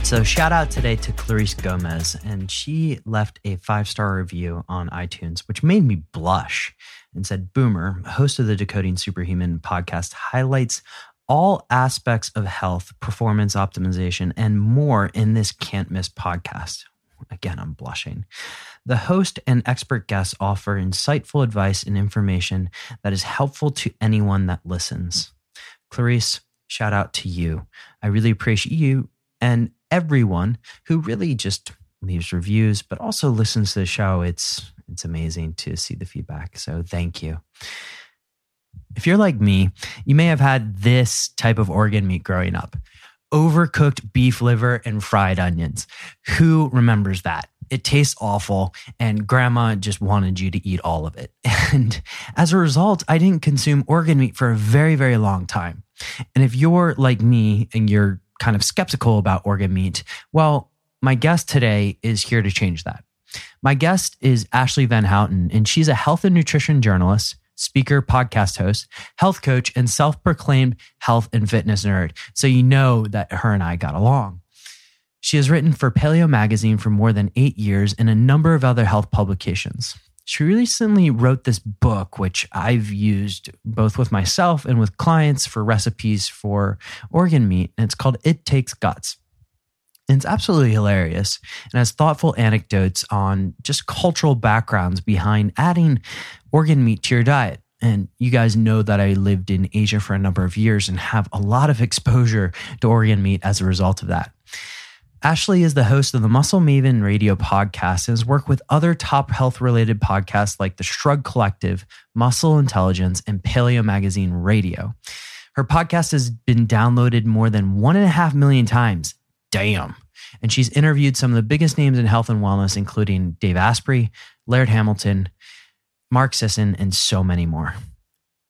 Right, so shout out today to Clarice Gomez, and she left a five star review on iTunes, which made me blush and said, Boomer, host of the Decoding Superhuman podcast, highlights all aspects of health, performance optimization, and more in this can't miss podcast. Again, I'm blushing. The host and expert guests offer insightful advice and information that is helpful to anyone that listens. Clarice, shout out to you. I really appreciate you and everyone who really just leaves reviews, but also listens to the show. It's it's amazing to see the feedback. So thank you. If you're like me, you may have had this type of organ meat growing up. Overcooked beef liver and fried onions. Who remembers that? It tastes awful, and grandma just wanted you to eat all of it. And as a result, I didn't consume organ meat for a very, very long time. And if you're like me and you're kind of skeptical about organ meat, well, my guest today is here to change that. My guest is Ashley Van Houten, and she's a health and nutrition journalist, speaker, podcast host, health coach, and self proclaimed health and fitness nerd. So you know that her and I got along. She has written for Paleo Magazine for more than eight years and a number of other health publications. She recently wrote this book, which I've used both with myself and with clients for recipes for organ meat, and it's called It Takes Guts. And it's absolutely hilarious and has thoughtful anecdotes on just cultural backgrounds behind adding organ meat to your diet. And you guys know that I lived in Asia for a number of years and have a lot of exposure to organ meat as a result of that. Ashley is the host of the Muscle Maven radio podcast and has worked with other top health related podcasts like the Shrug Collective, Muscle Intelligence, and Paleo Magazine Radio. Her podcast has been downloaded more than one and a half million times. Damn. And she's interviewed some of the biggest names in health and wellness, including Dave Asprey, Laird Hamilton, Mark Sisson, and so many more.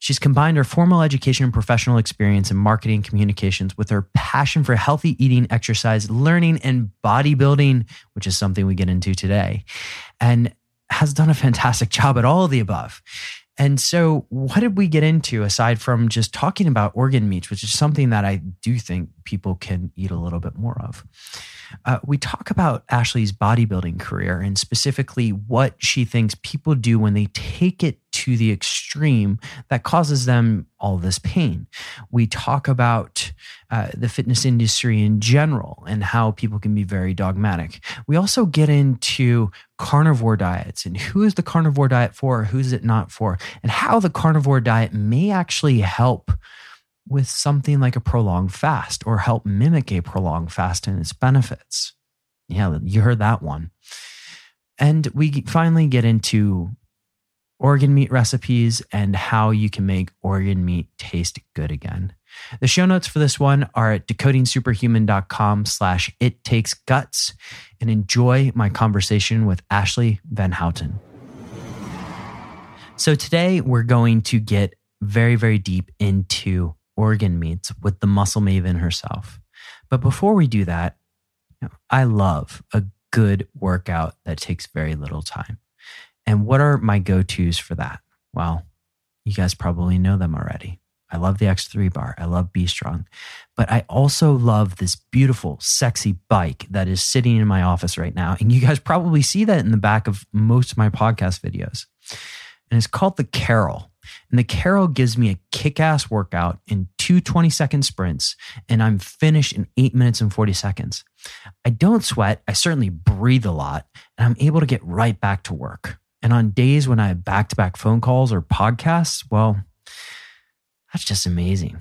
She's combined her formal education and professional experience in marketing communications with her passion for healthy eating, exercise, learning, and bodybuilding, which is something we get into today, and has done a fantastic job at all of the above. And so, what did we get into aside from just talking about organ meats, which is something that I do think people can eat a little bit more of? Uh, we talk about Ashley's bodybuilding career and specifically what she thinks people do when they take it to the extreme that causes them all this pain. We talk about uh, the fitness industry in general and how people can be very dogmatic. We also get into carnivore diets and who is the carnivore diet for, who's it not for, and how the carnivore diet may actually help with something like a prolonged fast or help mimic a prolonged fast and its benefits. Yeah, you heard that one. And we finally get into organ meat recipes and how you can make organ meat taste good again. The show notes for this one are at decodingsuperhuman.com slash it takes guts and enjoy my conversation with Ashley Van Houten. So today we're going to get very, very deep into organ meats with the muscle maven herself. But before we do that, you know, I love a good workout that takes very little time. And what are my go tos for that? Well, you guys probably know them already. I love the X3 bar. I love Be Strong. But I also love this beautiful, sexy bike that is sitting in my office right now. And you guys probably see that in the back of most of my podcast videos. And it's called the Carol. And the Carol gives me a kick ass workout in two 20 second sprints, and I'm finished in eight minutes and 40 seconds. I don't sweat. I certainly breathe a lot, and I'm able to get right back to work. And on days when I have back to back phone calls or podcasts, well, that's just amazing.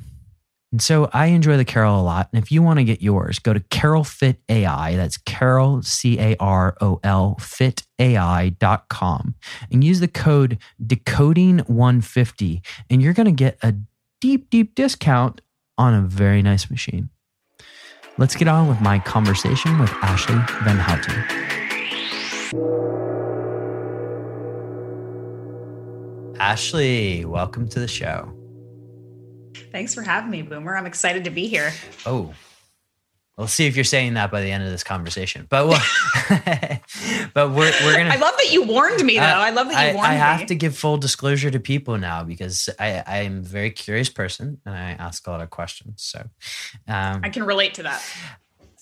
And so I enjoy the Carol a lot. And if you want to get yours, go to Carol Fit AI. That's Carol, C A R O L, fitai.com and use the code decoding150. And you're going to get a deep, deep discount on a very nice machine. let's get on with my conversation with Ashley Van Houten. Ashley, welcome to the show. Thanks for having me, Boomer. I'm excited to be here. Oh, We'll see if you're saying that by the end of this conversation. But we'll, but we're we're gonna. I love that you warned me, though. Uh, I love that you I, warned I me. I have to give full disclosure to people now because I I am a very curious person and I ask a lot of questions. So um, I can relate to that.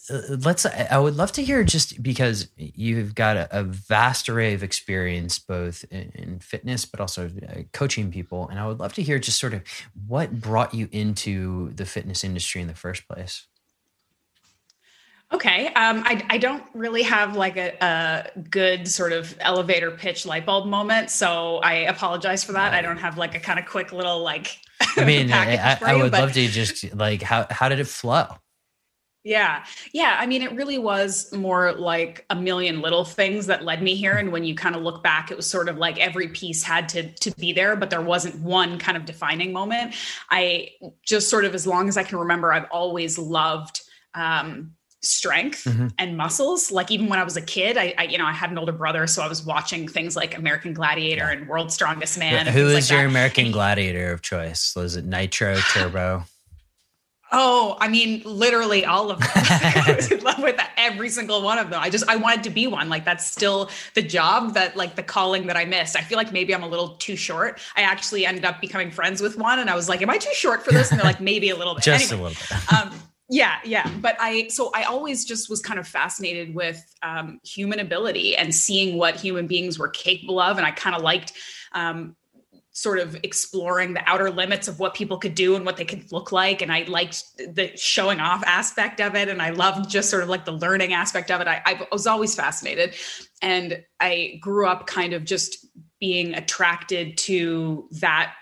Uh, let's. I would love to hear just because you've got a, a vast array of experience both in, in, fitness but also uh, coaching people, and I would love to hear just sort of what brought you into the fitness industry in the first place. Okay. Um, I, I don't really have like a, a, good sort of elevator pitch light bulb moment. So I apologize for that. I don't have like a kind of quick little like. I mean, I, I, would but, love to just like, how, how did it flow? Yeah. Yeah. I mean, it really was more like a million little things that led me here. And when you kind of look back, it was sort of like every piece had to, to be there, but there wasn't one kind of defining moment. I just sort of, as long as I can remember, I've always loved um, strength mm-hmm. and muscles. Like even when I was a kid, I, I, you know I had an older brother, so I was watching things like American Gladiator yeah. and World's Strongest Man. Who is like your that. American Gladiator of choice? Was it Nitro, Turbo? Oh, I mean, literally all of them. I was in love with every single one of them. I just I wanted to be one. Like that's still the job that like the calling that I missed. I feel like maybe I'm a little too short. I actually ended up becoming friends with one, and I was like, "Am I too short for this?" And they're like, "Maybe a little bit." just anyway, a little bit. um, yeah yeah but i so i always just was kind of fascinated with um, human ability and seeing what human beings were capable of and i kind of liked um, sort of exploring the outer limits of what people could do and what they could look like. And i liked the showing off aspect of it. And i loved just sort of like the learning aspect of it. I, I was always fascinated. And i grew up kind of just being attracted to that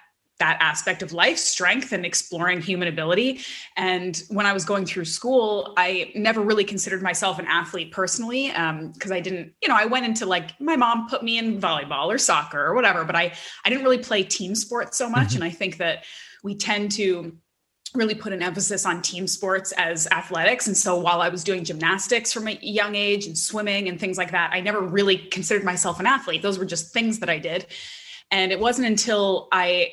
that aspect of life strength and exploring human ability and when i was going through school i never really considered myself an athlete personally because um, i didn't you know i went into like my mom put me in volleyball or soccer or whatever but i i didn't really play team sports so much mm-hmm. and i think that we tend to really put an emphasis on team sports as athletics. And so while I was doing gymnastics from a young age and swimming and things like that, I never really considered myself an athlete. Those were just things that I did. And it wasn't until I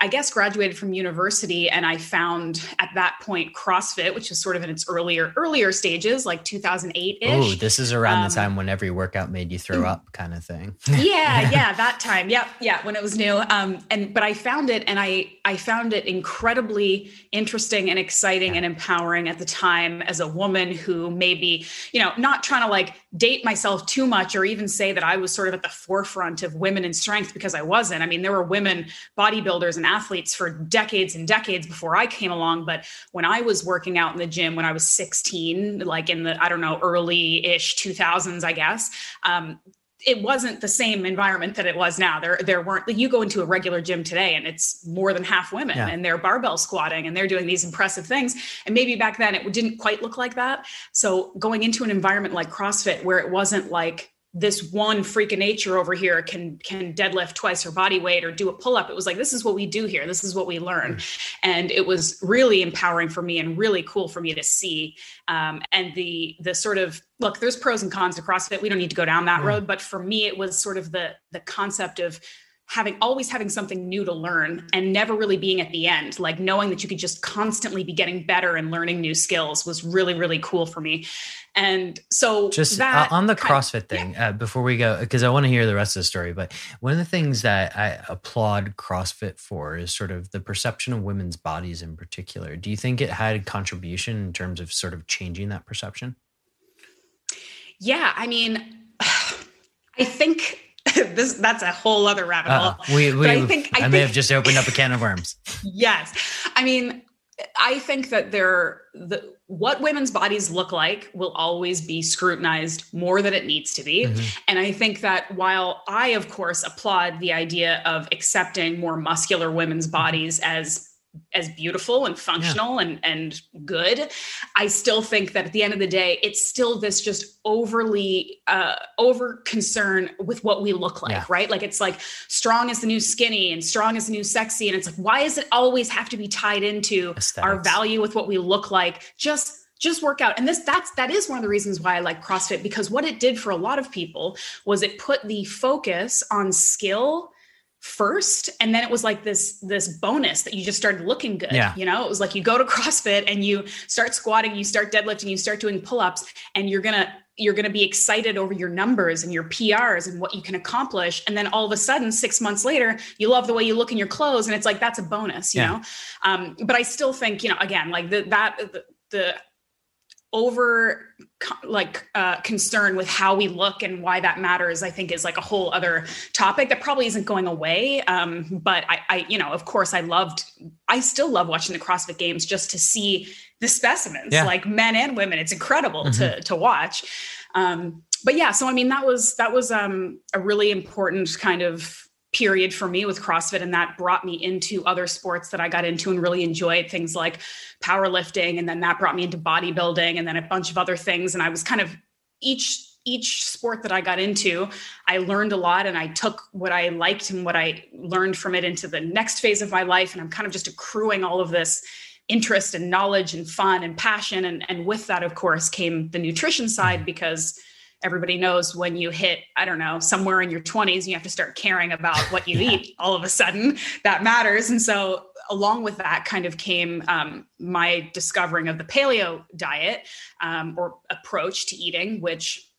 I guess graduated from university and I found at that point CrossFit, which was sort of in its earlier earlier stages, like 2008 ish. Oh, this is around um, the time when every workout made you throw up, kind of thing. yeah, yeah, that time. Yep, yeah, when it was new. Um, and but I found it, and I I found it incredibly interesting and exciting yeah. and empowering at the time as a woman who maybe you know not trying to like date myself too much or even say that I was sort of at the forefront of women in strength because I wasn't. I mean, there were women bodybuilders and athletes for decades and decades before I came along. But when I was working out in the gym when I was 16, like in the, I don't know, early ish 2000s, I guess, um, it wasn't the same environment that it was now. There, there weren't. You go into a regular gym today, and it's more than half women, yeah. and they're barbell squatting, and they're doing these impressive things. And maybe back then it didn't quite look like that. So going into an environment like CrossFit, where it wasn't like this one freak of nature over here can can deadlift twice her body weight or do a pull up it was like this is what we do here this is what we learn mm. and it was really empowering for me and really cool for me to see um, and the the sort of look there's pros and cons to crossfit we don't need to go down that mm. road but for me it was sort of the the concept of having always having something new to learn and never really being at the end like knowing that you could just constantly be getting better and learning new skills was really really cool for me and so just uh, on the CrossFit thing, yeah. uh, before we go, because I want to hear the rest of the story, but one of the things that I applaud CrossFit for is sort of the perception of women's bodies in particular. Do you think it had a contribution in terms of sort of changing that perception? Yeah. I mean, I think this that's a whole other rabbit hole. Uh, we, we, I think I, I think, may have just opened up a can of worms. yes. I mean, I think that there the what women's bodies look like will always be scrutinized more than it needs to be. Mm-hmm. And I think that while I of course applaud the idea of accepting more muscular women's bodies as as beautiful and functional yeah. and and good i still think that at the end of the day it's still this just overly uh over concern with what we look like yeah. right like it's like strong is the new skinny and strong is the new sexy and it's like why does it always have to be tied into Aesthetics. our value with what we look like just just work out and this that's that is one of the reasons why i like crossfit because what it did for a lot of people was it put the focus on skill first and then it was like this this bonus that you just started looking good yeah. you know it was like you go to crossfit and you start squatting you start deadlifting you start doing pull-ups and you're gonna you're going to be excited over your numbers and your PRs and what you can accomplish. And then all of a sudden, six months later, you love the way you look in your clothes. And it's like, that's a bonus, you yeah. know? Um, but I still think, you know, again, like the, that, the, the over like uh, concern with how we look and why that matters i think is like a whole other topic that probably isn't going away um, but I, I you know of course i loved i still love watching the crossfit games just to see the specimens yeah. like men and women it's incredible mm-hmm. to to watch um, but yeah so i mean that was that was um, a really important kind of period for me with CrossFit. And that brought me into other sports that I got into and really enjoyed things like powerlifting. And then that brought me into bodybuilding and then a bunch of other things. And I was kind of each each sport that I got into, I learned a lot and I took what I liked and what I learned from it into the next phase of my life. And I'm kind of just accruing all of this interest and knowledge and fun and passion. And, and with that, of course, came the nutrition side mm-hmm. because everybody knows when you hit i don't know somewhere in your 20s you have to start caring about what you yeah. eat all of a sudden that matters and so along with that kind of came um, my discovering of the paleo diet um, or approach to eating which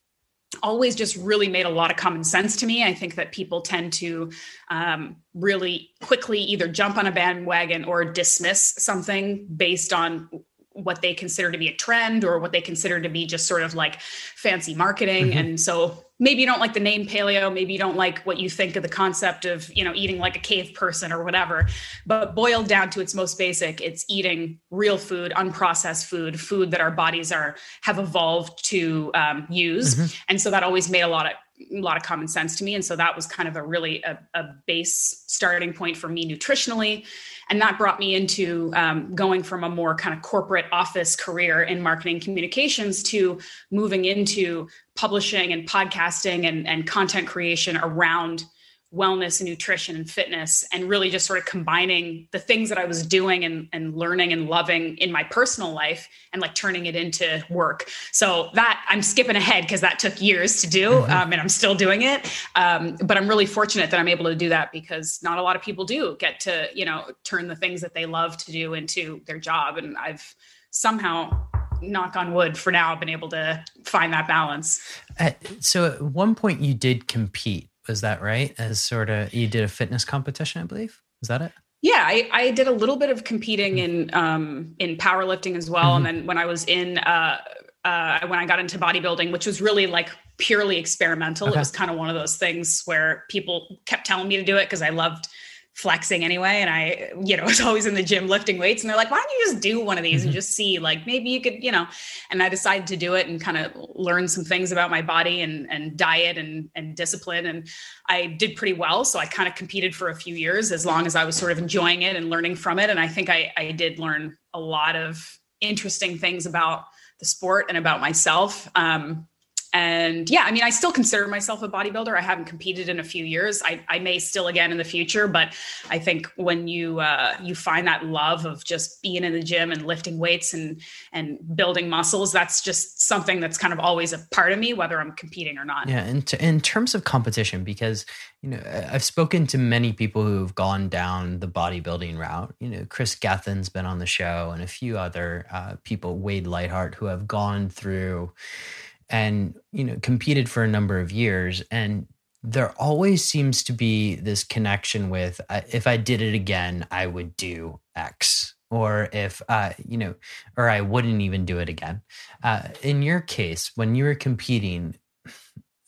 always just really made a lot of common sense to me. I think that people tend to um, really quickly either jump on a bandwagon or dismiss something based on what they consider to be a trend or what they consider to be just sort of like fancy marketing. Mm-hmm. and so maybe you don't like the name paleo maybe you don't like what you think of the concept of you know eating like a cave person or whatever. But boiled down to its most basic it's eating real food unprocessed food food that our bodies are have evolved to um, use. Mm-hmm. and so that always made a lot of a lot of common sense to me. And so that was kind of a really a, a base starting point for me nutritionally and that brought me into um, going from a more kind of corporate office career in marketing communications to moving into publishing and podcasting and, and content creation around wellness and nutrition and fitness and really just sort of combining the things that I was doing and, and learning and loving in my personal life and like turning it into work. So that I'm skipping ahead because that took years to do mm-hmm. um, and I'm still doing it. Um, but I'm really fortunate that I'm able to do that because not a lot of people do get to, you know, turn the things that they love to do into their job. And I've somehow knock on wood for now been able to find that balance. Uh, so at one point you did compete was that right? As sort of you did a fitness competition, I believe. Is that it? Yeah, I, I did a little bit of competing in um, in powerlifting as well, mm-hmm. and then when I was in uh, uh, when I got into bodybuilding, which was really like purely experimental. Okay. It was kind of one of those things where people kept telling me to do it because I loved flexing anyway. And I, you know, was always in the gym lifting weights. And they're like, why don't you just do one of these mm-hmm. and just see, like, maybe you could, you know, and I decided to do it and kind of learn some things about my body and, and diet and, and discipline. And I did pretty well. So I kind of competed for a few years as long as I was sort of enjoying it and learning from it. And I think I, I did learn a lot of interesting things about the sport and about myself. Um, and yeah, I mean, I still consider myself a bodybuilder. I haven't competed in a few years. I, I may still again in the future, but I think when you uh, you find that love of just being in the gym and lifting weights and and building muscles, that's just something that's kind of always a part of me, whether I'm competing or not. Yeah, and in terms of competition, because you know I've spoken to many people who've gone down the bodybuilding route. You know, Chris Gethin's been on the show, and a few other uh, people, Wade Lightheart, who have gone through and you know competed for a number of years. And there always seems to be this connection with uh, if i did it again i would do x. Or if uh, you know or i wouldn't even do it again. Uh, in your case when you were competing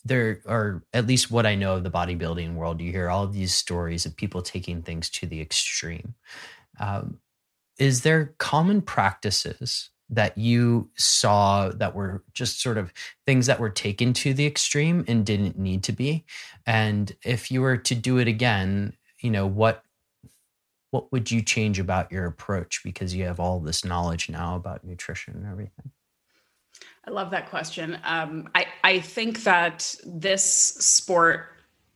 there or at least what i know of the bodybuilding world you hear all these stories of people taking things to the extreme. Um, is there common practices that you saw that were just sort of things that were taken to the extreme and didn't need to be. And if you were to do it again you know what what would you change about your approach because you have all this knowledge now about nutrition and everything? I love that question. Um, I, I think that this sport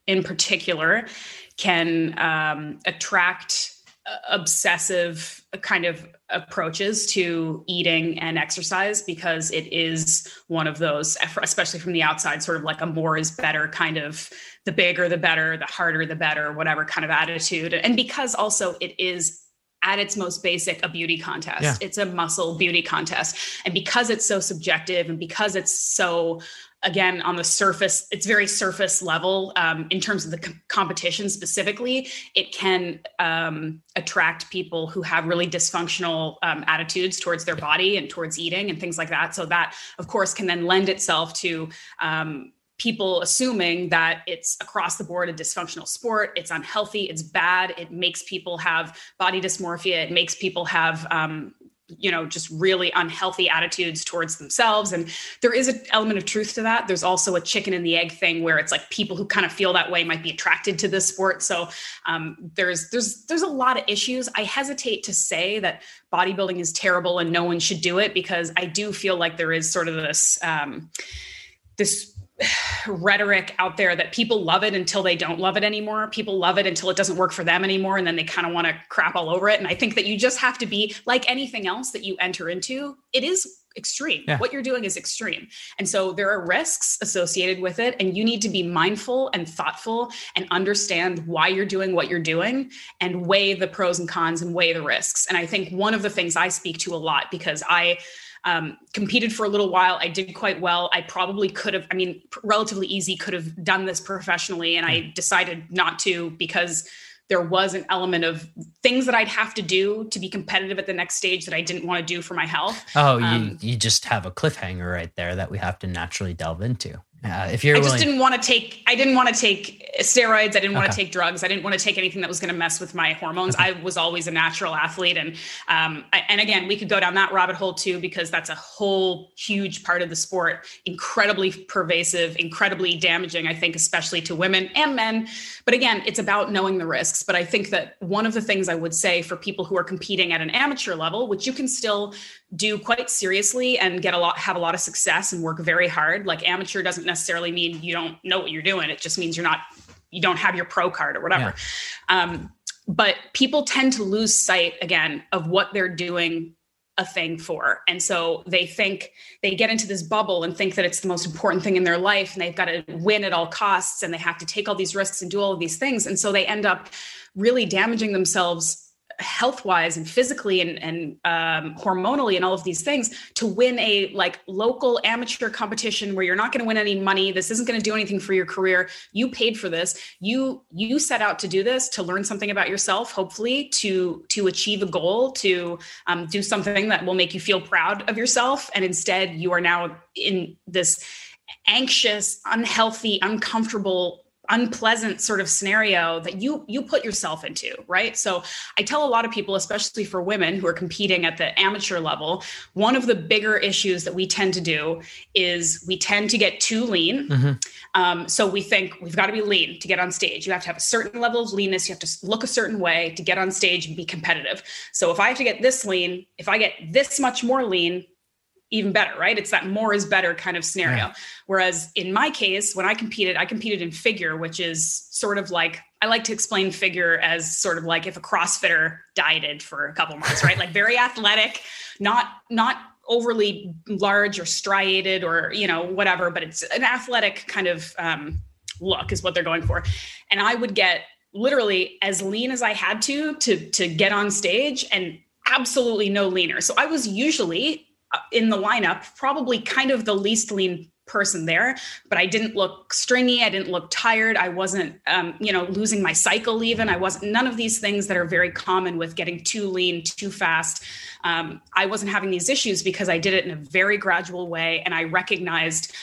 in particular can um, attract obsessive kind of approaches to eating and exercise because it is one of those especially from the outside sort of like a more is better kind of the bigger the better the harder the better whatever kind of attitude. And because also it is at its most basic a beauty contest. Yeah. it's a muscle beauty contest. And because it's so subjective and because it's so again on the surface it's very surface level um, in terms of the com- competition specifically it can um, attract people who have really dysfunctional um, attitudes towards their body and towards eating and things like that. So that of course can then lend itself to um, people assuming that it's across the board a dysfunctional sport it's unhealthy it's bad it makes people have body dysmorphia it makes people have um, you know just really unhealthy attitudes towards themselves. And there is an element of truth to that. There's also a chicken and the egg thing where it's like people who kind of feel that way might be attracted to this sport. So um, there's there's there's a lot of issues. I hesitate to say that bodybuilding is terrible and no one should do it because i do feel like there is sort of this um, this rhetoric out there that people love it until they don't love it anymore. People love it until it doesn't work for them anymore. And then they kind of want to crap all over it. And I think that you just have to be like anything else that you enter into, it is extreme. Yeah. What you're doing is extreme. And so there are risks associated with it. And you need to be mindful and thoughtful and understand why you're doing what you're doing and weigh the pros and cons and weigh the risks. And I think one of the things I speak to a lot because I, um, competed for a little while. I did quite well. I probably could have, I mean, relatively easy, could have done this professionally. And I hmm. decided not to because there was an element of things that I'd have to do to be competitive at the next stage that I didn't want to do for my health. Oh, um, you, you just have a cliffhanger right there that we have to naturally delve into. Uh, if you're, I just willing- didn't want to take. I didn't want to take steroids. I didn't want okay. to take drugs. I didn't want to take anything that was going to mess with my hormones. Okay. I was always a natural athlete, and um, I, and again, we could go down that rabbit hole too because that's a whole huge part of the sport. Incredibly pervasive, incredibly damaging. I think, especially to women and men. But again, it's about knowing the risks. But I think that one of the things I would say for people who are competing at an amateur level, which you can still do quite seriously and get a lot have a lot of success and work very hard. Like amateur doesn't necessarily mean you don't know what you're doing. It just means you're not you don't have your pro card or whatever. Yeah. um, but people tend to lose sight again of what they're doing a thing for. And so they think they get into this bubble and think that it's the most important thing in their life and they've got to win at all costs and they have to take all these risks and do all of these things. And so they end up really damaging themselves health wise and physically and, and um, hormonally and all of these things to win a like local amateur competition where you're not going to win any money this isn't going to do anything for your career you paid for this you you set out to do this to learn something about yourself hopefully to to achieve a goal to um, do something that will make you feel proud of yourself and instead you are now in this anxious unhealthy uncomfortable unpleasant sort of scenario that you you put yourself into right? So i tell a lot of people especially for women who are competing at the amateur level one of the bigger issues that we tend to do is we tend to get too lean. Mm-hmm. um, so we think we've got to be lean to get on stage. You have to have a certain level of leanness. You have to look a certain way to get on stage and be competitive. So if i have to get this lean if i get this much more lean even better, right? It's that more is better kind of scenario. Yeah. Whereas in my case, when I competed, I competed in figure, which is sort of like I like to explain figure as sort of like if a CrossFitter dieted for a couple months, right? like very athletic, not not overly large or striated or you know whatever, but it's an athletic kind of um, look is what they're going for. And I would get literally as lean as I had to to to get on stage and absolutely no leaner. So I was usually in the lineup, probably kind of the least lean person there but i didn't look stringy i didn't look tired i wasn't um, you know losing my cycle even i wasn't none of these things that are very common with getting too lean too fast um, i wasn't having these issues because i did it in a very gradual way and i recognized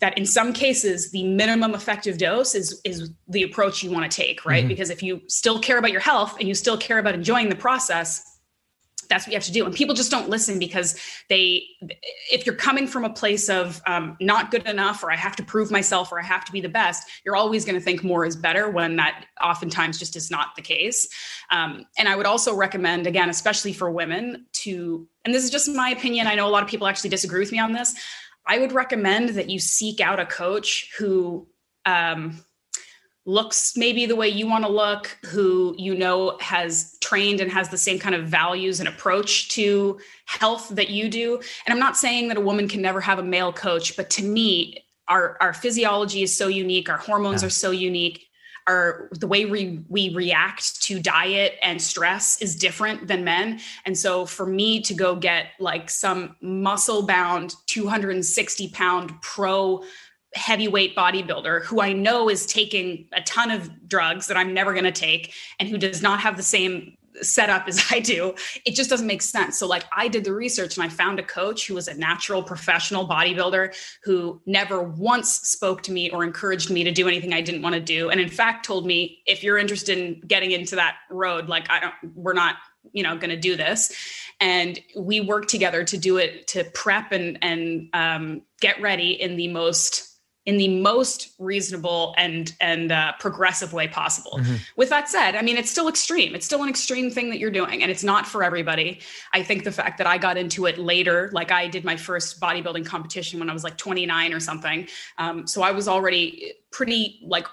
that in some cases the minimum effective dose is is the approach you want to take right mm-hmm. because if you still care about your health and you still care about enjoying the process that's what you have to do. And people just don't listen because they if you're coming from a place of um, not good enough or i have to prove myself or i have to be the best you're always going to think more is better when that oftentimes just is not the case. Um, and i would also recommend again especially for women to and this is just my opinion i know a lot of people actually disagree with me on this. I would recommend that you seek out a coach who um, looks maybe the way you want to look, who you know has trained and has the same kind of values and approach to health that you do. And I'm not saying that a woman can never have a male coach, but to me, our, our physiology is so unique, our hormones yeah. are so unique. Our the way we we react to diet and stress is different than men. And so for me to go get like some muscle bound 260 pound pro heavyweight bodybuilder who I know is taking a ton of drugs that I'm never going to take and who does not have the same setup as I do, it just doesn't make sense. So, like, I did the research and I found a coach who was a natural professional bodybuilder who never once spoke to me or encouraged me to do anything I didn't want to do. And in fact, told me, if you're interested in getting into that road, like, I don't, we're not you know going to do this and we worked together to do it to prep and and um, get ready in the most in the most reasonable and and uh, progressive way possible. Mm-hmm. With that said, I mean it's still extreme. It's still an extreme thing that you're doing, and it's not for everybody. I think the fact that I got into it later, like I did my first bodybuilding competition when I was like 29 or something, um, so I was already pretty like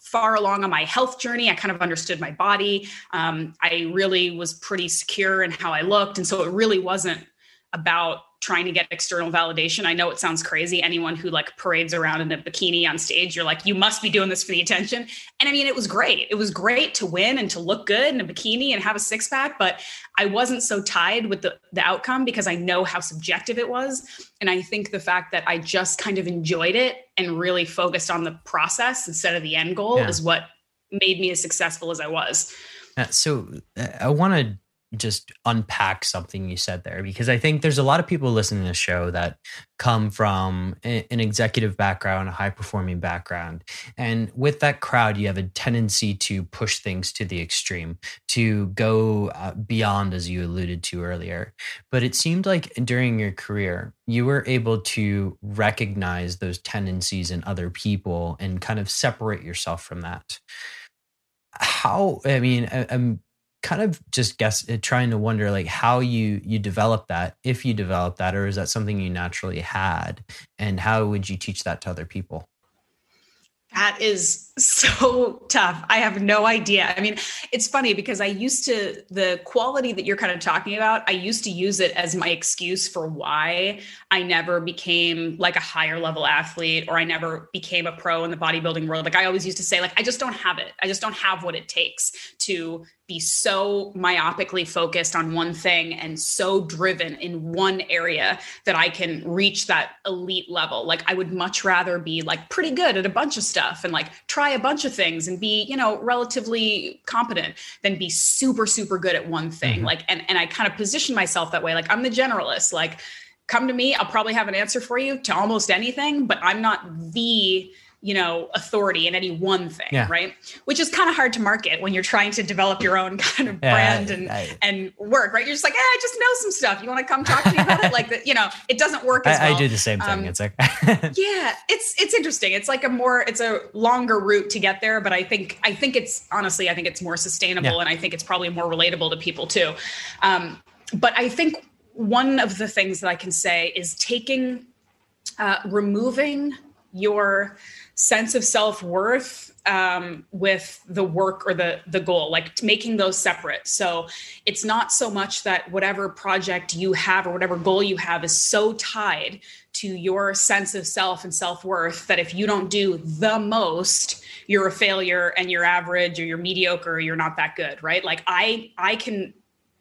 far along on my health journey. I kind of understood my body. Um, I really was pretty secure in how I looked, and so it really wasn't about trying to get external validation. I know it sounds crazy. Anyone who like parades around in a bikini on stage, you're like, you must be doing this for the attention. And I mean, it was great. It was great to win and to look good in a bikini and have a six pack, but I wasn't so tied with the, the outcome because I know how subjective it was. And I think the fact that I just kind of enjoyed it and really focused on the process instead of the end goal yeah. is what made me as successful as I was. Uh, so uh, I want to just unpack something you said there because I think there's a lot of people listening to the show that come from an executive background, a high performing background. And with that crowd, you have a tendency to push things to the extreme, to go uh, beyond, as you alluded to earlier. But it seemed like during your career, you were able to recognize those tendencies in other people and kind of separate yourself from that how i mean i'm kind of just guess uh, trying to wonder like how you you develop that if you develop that or is that something you naturally had and how would you teach that to other people that is so tough. I have no idea. I mean, it's funny because I used to, the quality that you're kind of talking about, I used to use it as my excuse for why I never became like a higher level athlete or I never became a pro in the bodybuilding world. Like I always used to say, like, I just don't have it. I just don't have what it takes to be so myopically focused on one thing and so driven in one area that I can reach that elite level. Like I would much rather be like pretty good at a bunch of stuff and like try a bunch of things and be, you know, relatively competent than be super super good at one thing. Mm-hmm. Like and and I kind of position myself that way like I'm the generalist. Like come to me, I'll probably have an answer for you to almost anything, but I'm not the you know authority in any one thing yeah. right which is kind of hard to market when you're trying to develop your own kind of brand yeah, and I, and work right you're just like hey i just know some stuff you want to come talk to me about it like that you know it doesn't work as I, well. I do the same thing um, it's like yeah it's it's interesting it's like a more it's a longer route to get there but i think i think it's honestly i think it's more sustainable yeah. and i think it's probably more relatable to people too um, but i think one of the things that i can say is taking uh, removing your sense of self-worth um, with the work or the the goal like making those separate so it's not so much that whatever project you have or whatever goal you have is so tied to your sense of self and self-worth that if you don't do the most you're a failure and you're average or you're mediocre or you're not that good right like i i can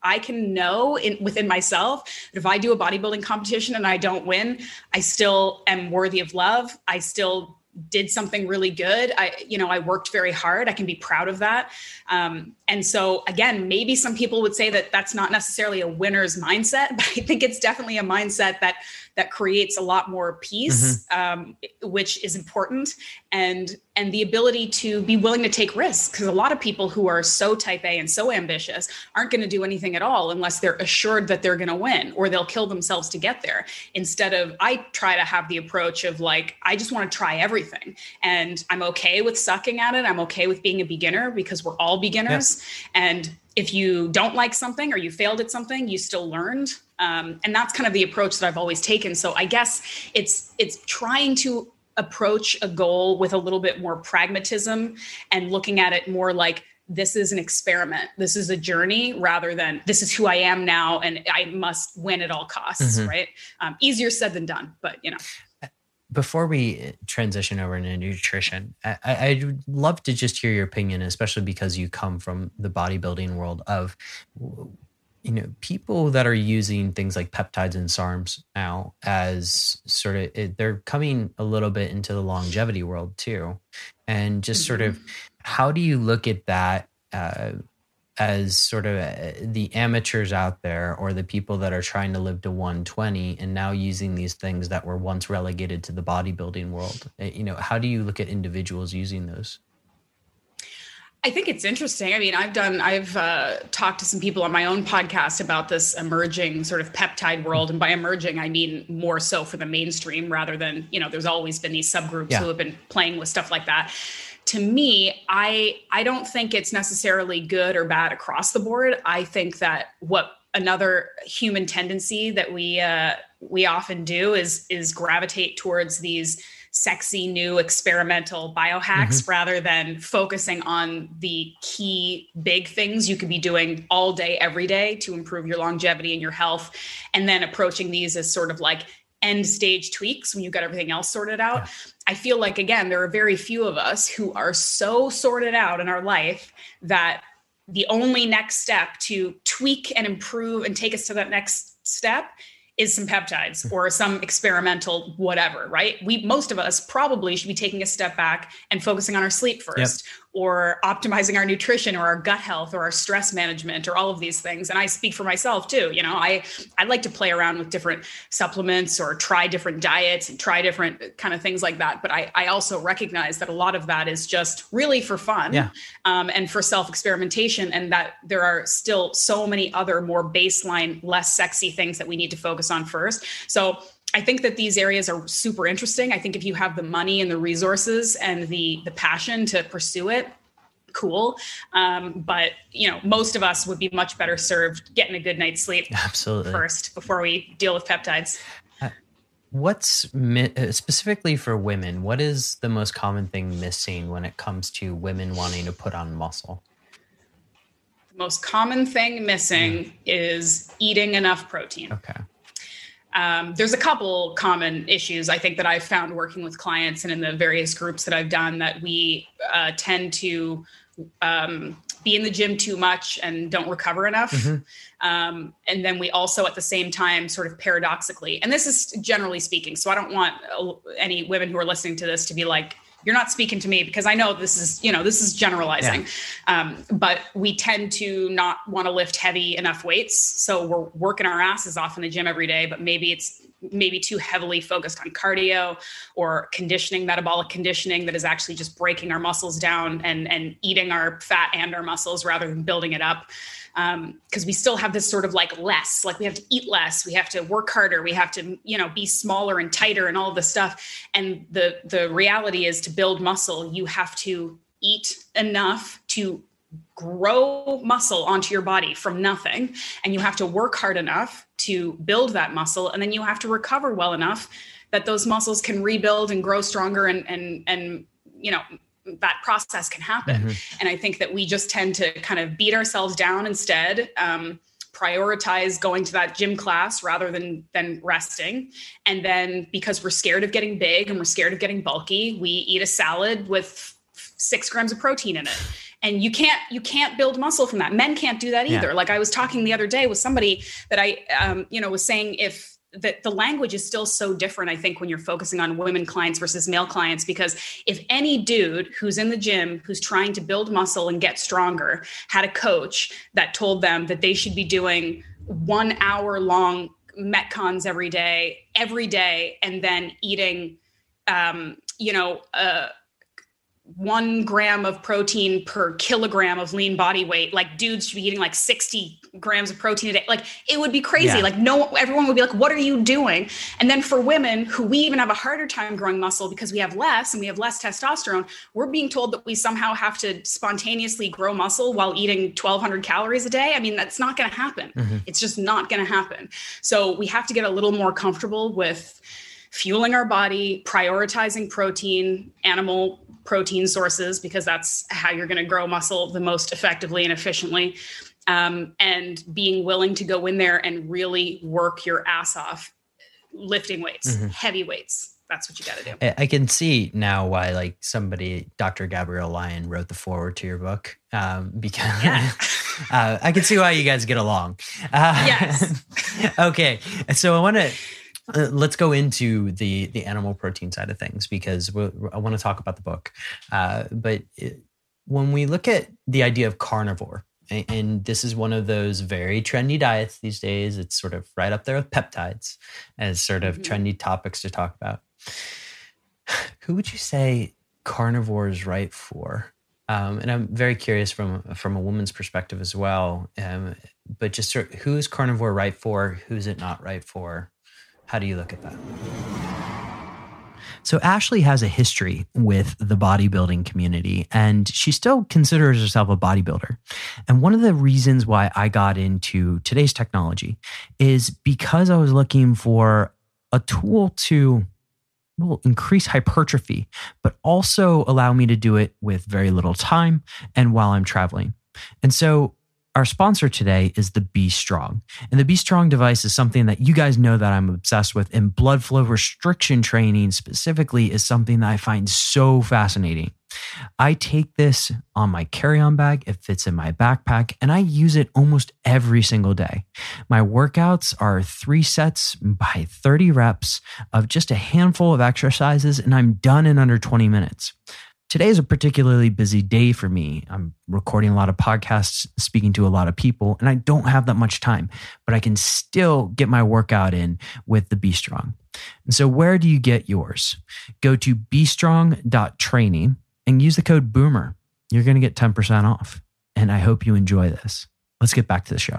I can know in, within myself that if I do a bodybuilding competition and I don't win, I still am worthy of love. I still did something really good. I you know i worked very hard. I can be proud of that. Um, and so again maybe some people would say that that's not necessarily a winner's mindset but i think it's definitely a mindset that that creates a lot more peace mm-hmm. um, which is important. And and the ability to be willing to take risks because a lot of people who are so type a and so ambitious aren't going to do anything at all unless they're assured that they're going to win or they'll kill themselves to get there. Instead of i try to have the approach of like i just want to try everything. And i'm okay with sucking at it. I'm okay with being a beginner because we're all beginners. And if you don't like something or you failed at something, you still learned. Um, and that's kind of the approach that I've always taken. So I guess it's it's trying to approach a goal with a little bit more pragmatism and looking at it more like this is an experiment this is a journey rather than this is who i am now and i must win at all costs mm-hmm. right um, easier said than done but you know before we transition over into nutrition I, would love to just hear your opinion especially because you come from the bodybuilding world of you know people that are using things like peptides and sarms now as sort of it, they're coming a little bit into the longevity world too. And just mm-hmm. sort of how do you look at that uh, as sort of uh, the amateurs out there or the people that are trying to live to 120 and now using these things that were once relegated to the bodybuilding world? Uh, you know how do you look at individuals using those I think it's interesting. I mean, I've done, I've uh, talked to some people on my own podcast about this emerging sort of peptide world. And by emerging, I mean more so for the mainstream rather than, you know, there's always been these subgroups yeah. who have been playing with stuff like that to me i i don't think it's necessarily good or bad across the board i think that what another human tendency that we uh, we often do is is gravitate towards these sexy new experimental biohacks mm-hmm. rather than focusing on the key big things you could be doing all day every day to improve your longevity and your health and then approaching these as sort of like end stage tweaks when you've got everything else sorted out. Yeah. I feel like, again, there are very few of us who are so sorted out in our life that the only next step to tweak and improve and take us to that next step is some peptides or some experimental whatever, right? We most of us probably should be taking a step back and focusing on our sleep first yep or optimizing our nutrition or our gut health or our stress management or all of these things. And i speak for myself too you know i i like to play around with different supplements or try different diets and try different kind of things like that. But i i also recognize that a lot of that is just really for fun yeah. um, and for self experimentation and that there are still so many other more baseline less sexy things that we need to focus on first. So I think that these areas are super interesting. I think if you have the money and the resources and the the passion to pursue it, cool. Um, but you know, most of us would be much better served getting a good night's sleep absolutely first before we deal with peptides. Uh, what's uh, specifically for women? What is the most common thing missing when it comes to women wanting to put on muscle? The most common thing missing mm. is eating enough protein. Okay. Um, there's a couple common issues I think that I've found working with clients and in the various groups that I've done that we uh, tend to um, be in the gym too much and don't recover enough. Mm-hmm. Um, and then we also, at the same time, sort of paradoxically, and this is generally speaking, so I don't want uh, any women who are listening to this to be like, you're not speaking to me because I know this is, you know, this is generalizing. Yeah. Um, but we tend to not want to lift heavy enough weights. So we're working our asses off in the gym every day, but maybe it's maybe too heavily focused on cardio or conditioning, metabolic conditioning that is actually just breaking our muscles down and, and eating our fat and our muscles rather than building it up. Because um, we still have this sort of like less like we have to eat less we have to work harder we have to you know be smaller and tighter and all this stuff. And the the reality is to build muscle you have to eat enough to grow muscle onto your body from nothing and you have to work hard enough to build that muscle and then you have to recover well enough that those muscles can rebuild and grow stronger and and and you know that process can happen. Mm-hmm. And I think that we just tend to kind of beat ourselves down instead. Um, prioritize going to that gym class rather than than resting and then because we're scared of getting big and we're scared of getting bulky we eat a salad with six grams of protein in it and you can't you can't build muscle from that men can't do that either yeah. like i was talking the other day with somebody that i um, you know was saying if that the language is still so different i think when you're focusing on women clients versus male clients because if any dude who's in the gym who's trying to build muscle and get stronger had a coach that told them that they should be doing one hour long metcons every day every day and then eating um, you know uh, one gram of protein per kilogram of lean body weight. Like dudes should be eating like 60 grams of protein a day. Like it would be crazy. Yeah. Like no, everyone would be like, what are you doing? And then for women who we even have a harder time growing muscle because we have less and we have less testosterone, we're being told that we somehow have to spontaneously grow muscle while eating 1200 calories a day. I mean, that's not going to happen. Mm-hmm. It's just not going to happen. So we have to get a little more comfortable with fueling our body, prioritizing protein, animal protein sources, because that's how you're going to grow muscle the most effectively and efficiently. Um, and being willing to go in there and really work your ass off, lifting weights, mm-hmm. heavy weights that's what you got to do. I can see now why, like somebody, Dr. Gabrielle Lyon wrote the foreword to your book um, because yeah. uh, I can see why you guys get along. Uh, yes. okay, so I want to. Uh, let's go into the the animal protein side of things because I want to talk about the book. Uh, but it, when we look at the idea of carnivore, and this is one of those very trendy diets these days. It's sort of right up there with peptides as sort of mm-hmm. trendy topics to talk about. Who would you say carnivore is right for? Um, and I'm very curious from from a woman's perspective as well. Um, but just sort of, who is carnivore right for? Who's it not right for? How do you look at that? So Ashley has a history with the bodybuilding community and she still considers herself a bodybuilder. And one of the reasons why I got into today's technology is because I was looking for a tool to will increase hypertrophy, but also allow me to do it with very little time and while I'm traveling. And so our sponsor today is the B Strong. And the B Strong device is something that you guys know that I'm obsessed with. And blood flow restriction training specifically is something that I find so fascinating. I take this on my carry on bag, it fits in my backpack, and I use it almost every single day. My workouts are three sets by 30 reps of just a handful of exercises, and I'm done in under 20 minutes. Today is a particularly busy day for me. I'm recording a lot of podcasts, speaking to a lot of people, and I don't have that much time, but I can still get my workout in with the B Strong. And so, where do you get yours? Go to bstrong.training and use the code BOOMER. You're going to get 10% off. And I hope you enjoy this. Let's get back to the show.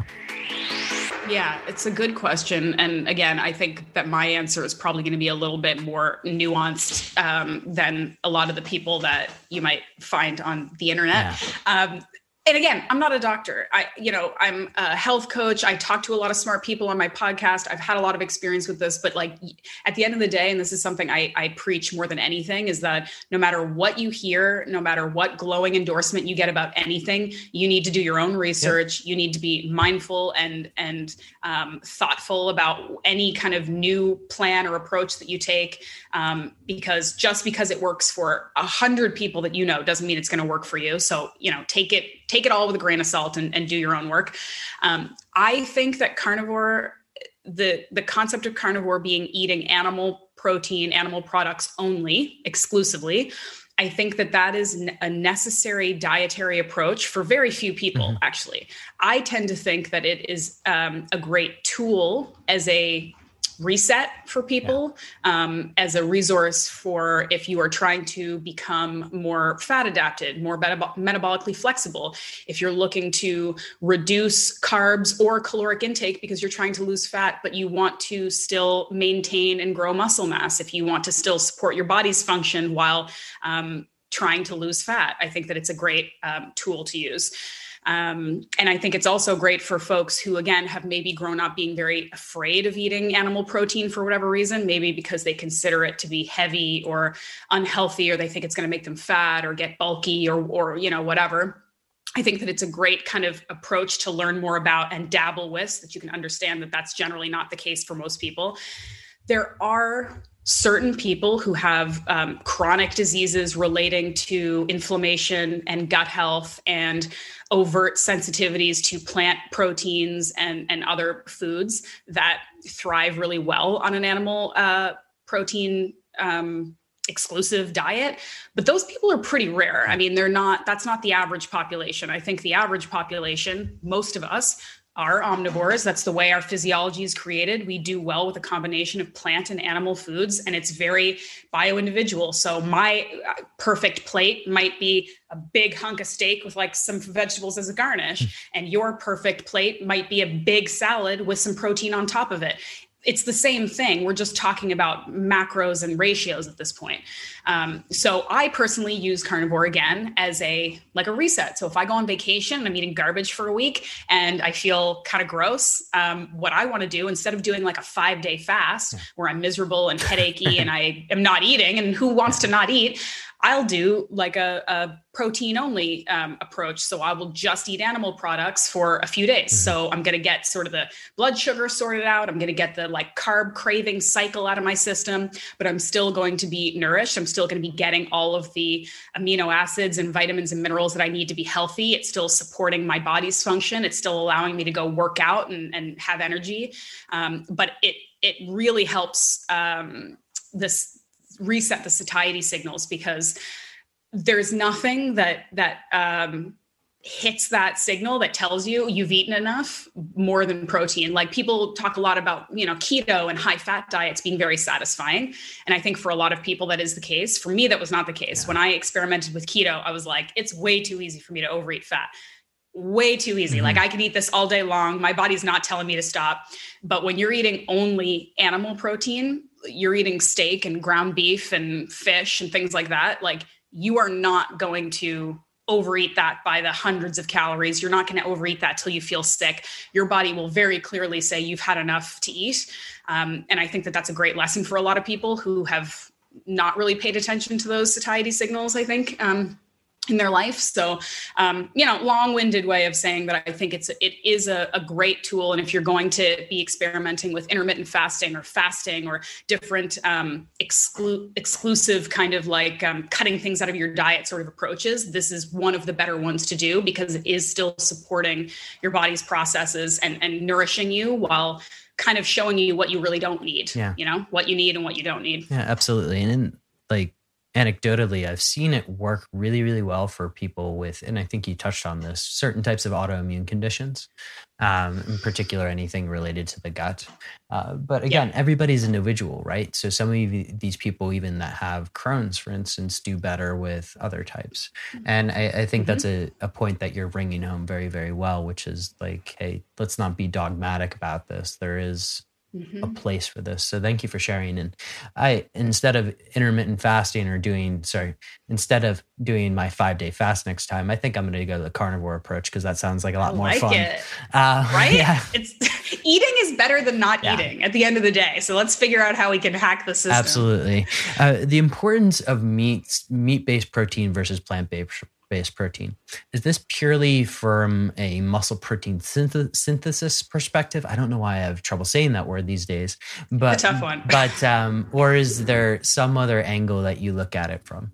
Yeah, it's a good question. And again, I think that my answer is probably going to be a little bit more nuanced um, than a lot of the people that you might find on the internet. Yeah. Um, and again, I'm not a doctor. I, you know, I'm a health coach. I talk to a lot of smart people on my podcast. I've had a lot of experience with this, but like at the end of the day, and this is something I, I preach more than anything, is that no matter what you hear, no matter what glowing endorsement you get about anything, you need to do your own research. Yep. You need to be mindful and and um, thoughtful about any kind of new plan or approach that you take, um, because just because it works for a hundred people that you know doesn't mean it's going to work for you. So you know, take it take it all with a grain of salt and, and do your own work. Um, I think that carnivore, the the concept of carnivore being eating animal protein, animal products only, exclusively. I think that that is a necessary dietary approach for very few people, mm-hmm. actually. I tend to think that it is um, a great tool as a reset for people yeah. um, as a resource for if you are trying to become more fat adapted, more metab- metabolically flexible, if you're looking to reduce carbs or caloric intake because you're trying to lose fat, but you want to still maintain and grow muscle mass, if you want to still support your body's function while um, trying to lose fat, I think that it's a great um, tool to use. Um, and I think it's also great for folks who, again, have maybe grown up being very afraid of eating animal protein for whatever reason, maybe because they consider it to be heavy or unhealthy, or they think it's going to make them fat or get bulky or, or you know, whatever. I think that it's a great kind of approach to learn more about and dabble with so that you can understand that that's generally not the case for most people. There are certain people who have um, chronic diseases relating to inflammation and gut health and overt sensitivities to plant proteins and, and other foods that thrive really well on an animal uh, protein um, exclusive diet. But those people are pretty rare. I mean they're not that's not the average population. I think the average population most of us are omnivores. That's the way our physiology is created. We do well with a combination of plant and animal foods, and it's very bio individual. So, my uh, perfect plate might be a big hunk of steak with like some vegetables as a garnish, hmm. and your perfect plate might be a big salad with some protein on top of it it's the same thing. We're just talking about macros and ratios at this point. Um, so I personally use carnivore again as a like a reset. So if I go on vacation and I'm eating garbage for a week and I feel kind of gross, um, what I want to do instead of doing like a five day fast where I'm miserable and headachy and I am not eating, and who wants to not eat? I'll do like a, a protein only um, approach. So I will just eat animal products for a few days. Mm-hmm. So I'm going to get sort of the blood sugar sorted out. I'm going to get the like carb craving cycle out of my system, but I'm still going to be nourished. I'm still going to be getting all of the amino acids and vitamins and minerals that I need to be healthy. It's still supporting my body's function. It's still allowing me to go work out and, and have energy. Um, but it, it really helps um, this reset the satiety signals because there's nothing that that um, hits that signal that tells you you've eaten enough more than protein. Like people talk a lot about you know keto and high fat diets being very satisfying. And i think for a lot of people that is the case. For me that was not the case. Yeah. when i experimented with keto i was like it's way too easy for me to overeat fat way too easy mm-hmm. like i can eat this all day long my body's not telling me to stop but when you're eating only animal protein you're eating steak and ground beef and fish and things like that, like you are not going to overeat that by the hundreds of calories. You're not going to overeat that till you feel sick. Your body will very clearly say you've had enough to eat. Um, and I think that that's a great lesson for a lot of people who have not really paid attention to those satiety signals. I think. Um, in their life. So, um, you know, long-winded way of saying that I think it's it is a, a, great tool. And if you're going to be experimenting with intermittent fasting or fasting or different um, exclu- exclusive kind of like um, cutting things out of your diet sort of approaches, this is one of the better ones to do because it is still supporting your body's processes and, and nourishing you while kind of showing you what you really don't need. Yeah. You know, what you need and what you don't need. Yeah, absolutely. And in, like anecdotally, I've seen it work really, really well for people with, and I think you touched on this, certain types of autoimmune conditions, um, in particular, anything related to the gut. Uh, but again, yeah. everybody's individual, right? So some of these people, even that have Crohn's, for instance, do better with other types. Mm-hmm. And I, I think mm-hmm. that's a, a point that you're bringing home very, very well, which is like, hey, let's not be dogmatic about this. There is mm-hmm. a place for this. So thank you for sharing. And I, instead of intermittent fasting or doing, sorry, instead of doing my five day fast next time, I think I'm going to go to the carnivore approach because that sounds like a lot I more like fun. It. Uh, right? Yeah. It's eating is better than not yeah. eating at the end of the day. So let's figure out how we can hack the system. Absolutely. Uh, the importance of meat, meat based protein versus plant based based protein. Is this purely from a muscle protein synth- synthesis perspective? I don't know why I have trouble saying that word these days, but a tough one. but um, or is there some other angle that you look at it from?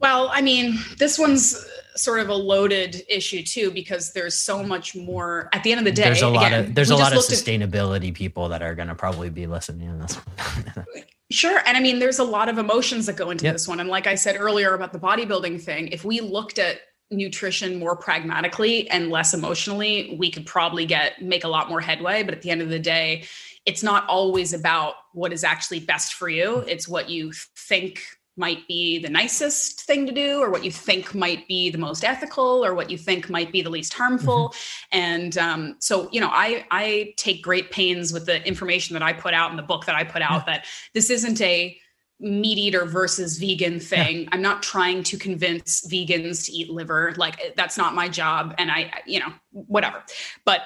Well, I mean, this one's sort of a loaded issue too because there's so mm. much more. At the end of the day, there's a lot again, of there's a lot of sustainability at, people that are going to probably be listening to this. One. Sure. And I mean, there's a lot of emotions that go into yep. this one. And like I said earlier about the bodybuilding thing, if we looked at nutrition more pragmatically and less emotionally, we could probably get make a lot more headway. But at the end of the day, it's not always about what is actually best for you. Mm. It's what you think might be the nicest thing to do or what you think might be the most ethical or what you think might be the least harmful mm-hmm. and um, so you know I, I take great pains with the information that i put out in the book that i put out yeah. that this isn't a meat eater versus vegan thing yeah. i'm not trying to convince vegans to eat liver like that's not my job and i you know whatever but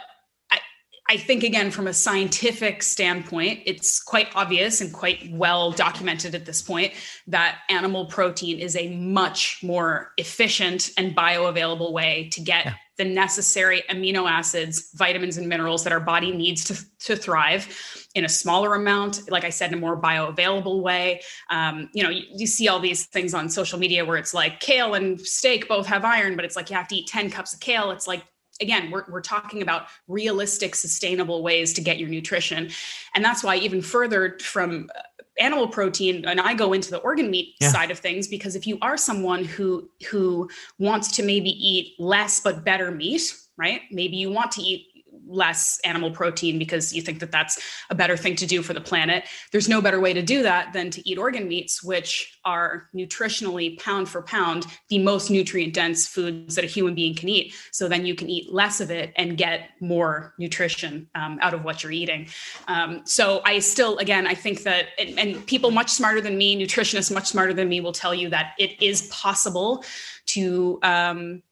I think, again, from a scientific standpoint, it's quite obvious and quite well documented at this point that animal protein is a much more efficient and bioavailable way to get yeah. the necessary amino acids, vitamins, and minerals that our body needs to, to thrive in a smaller amount, like I said, in a more bioavailable way. Um, you know, you, you see all these things on social media where it's like kale and steak both have iron, but it's like you have to eat 10 cups of kale. It's like again we're, we're talking about realistic sustainable ways to get your nutrition and that's why even further from uh, animal protein and i go into the organ meat yeah. side of things because if you are someone who who wants to maybe eat less but better meat right maybe you want to eat less animal protein because you think that that's a better thing to do for the planet. There's no better way to do that than to eat organ meats, which are nutritionally pound for pound the most nutrient dense foods that a human being can eat. So then you can eat less of it and get more nutrition um, out of what you're eating. Um, so I still, again, I think that, and, and people much smarter than me, nutritionists much smarter than me, will tell you that it is possible to um,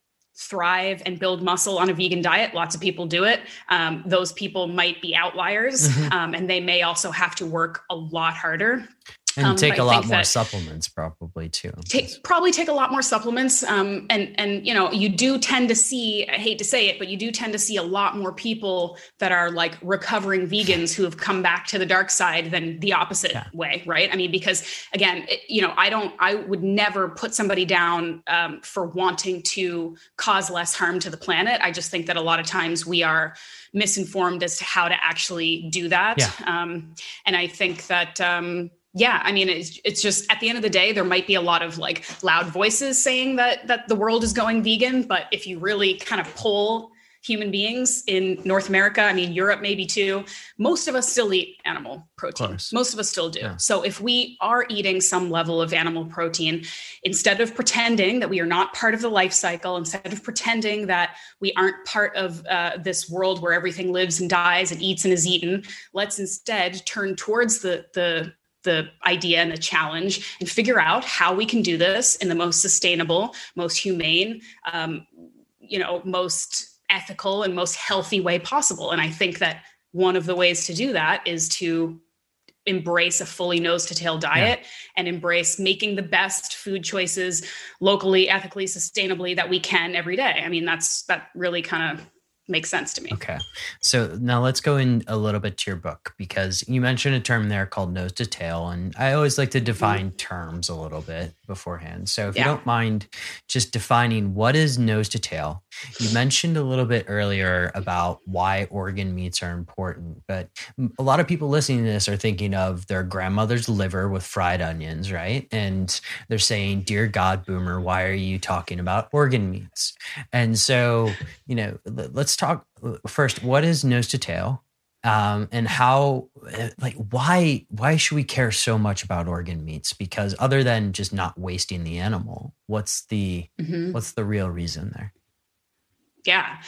thrive and build muscle on a vegan diet. Lots of people do it. Um, those people might be outliers, mm-hmm. um, and they may also have to work a lot harder and um, take a lot more supplements probably too take, probably take a lot more supplements um, and and you know you do tend to see i hate to say it but you do tend to see a lot more people that are like recovering vegans who have come back to the dark side than the opposite yeah. way right i mean because again it, you know i don't i would never put somebody down um, for wanting to cause less harm to the planet i just think that a lot of times we are misinformed as to how to actually do that yeah. Um, and i think that um, yeah i mean it's, it's just at the end of the day there might be a lot of like loud voices saying that that the world is going vegan but if you really kind of pull human beings in north america i mean europe maybe too most of us still eat animal protein. Most of us still do. Yeah. so if we are eating some level of animal protein instead of pretending that we are not part of the life cycle instead of pretending that we aren't part of uh, this world where everything lives and dies and eats and is eaten let's instead turn towards the the the idea and the challenge and figure out how we can do this in the most sustainable, most humane, um, you know, most ethical and most healthy way possible. And I think that one of the ways to do that is to embrace a fully nose to tail diet yeah. and embrace making the best food choices locally ethically sustainably that we can every day i mean that's that really kind of makes sense to me. Okay. So now let's go in a little bit to your book because you mentioned a term there called nose to tail. And I always like to mm-hmm. define mm-hmm. terms a little bit beforehand. So if yeah. you don't mind just defining what is nose to tail, you mentioned a little bit earlier about why organ meats are important, but a lot of people listening to this are thinking of their grandmother's liver with fried onions, right? And they're saying, Dear God, boomer, why are you talking about organ meats? And so, you know, let's talk first. What is nose to tail? um, and how like why why should we care so much about organ meats because other than just not wasting the animal what's the mm-hmm. what's the real reason there yeah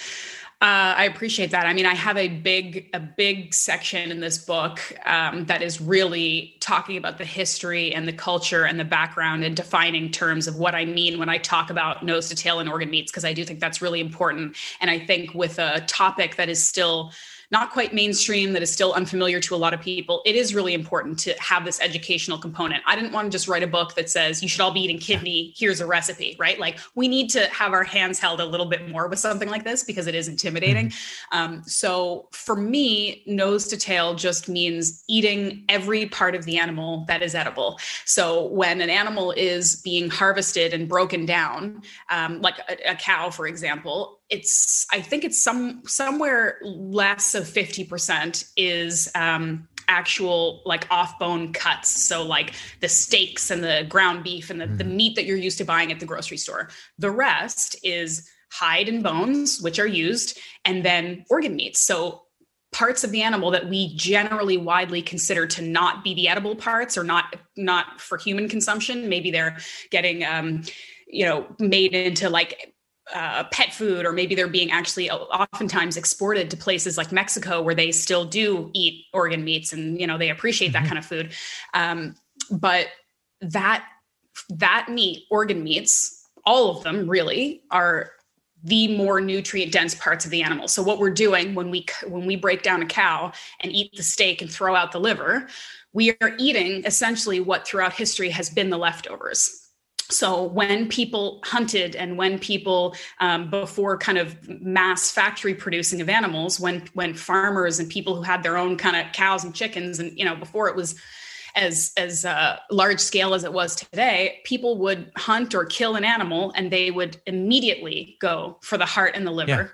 uh, I appreciate that. I mean, I have a big, a big section in this book um, that is really talking about the history and the culture and the background and defining terms of what I mean when I talk about nose to tail and organ meats, because I do think that's really important. And I think with a topic that is still not quite mainstream, that is still unfamiliar to a lot of people, it is really important to have this educational component. I didn't want to just write a book that says you should all be eating kidney, here's a recipe, right? Like we need to have our hands held a little bit more with something like this because it is intimidating. Mm-hmm. Um, so for me, nose to tail just means eating every part of the animal that is edible. So when an animal is being harvested and broken down, um, like a, a cow, for example, it's I think it's some somewhere less of 50% is um actual like off bone cuts. So like the steaks and the ground beef and the, mm. the meat that you're used to buying at the grocery store. The rest is hide and bones which are used and then organ meats. So parts of the animal that we generally widely consider to not be the edible parts or not not for human consumption maybe they're getting um you know made into like uh, pet food, or maybe they're being actually oftentimes exported to places like Mexico where they still do eat organ meats and you know they appreciate mm-hmm. that kind of food. Um, but that that meat, organ meats, all of them really are the more nutrient dense parts of the animal. So what we're doing when we when we break down a cow and eat the steak and throw out the liver, we are eating essentially what throughout history has been the leftovers so when people hunted and when people um, before kind of mass factory producing of animals when when farmers and people who had their own kind of cows and chickens and you know before it was as as uh, large scale as it was today people would hunt or kill an animal and they would immediately go for the heart and the liver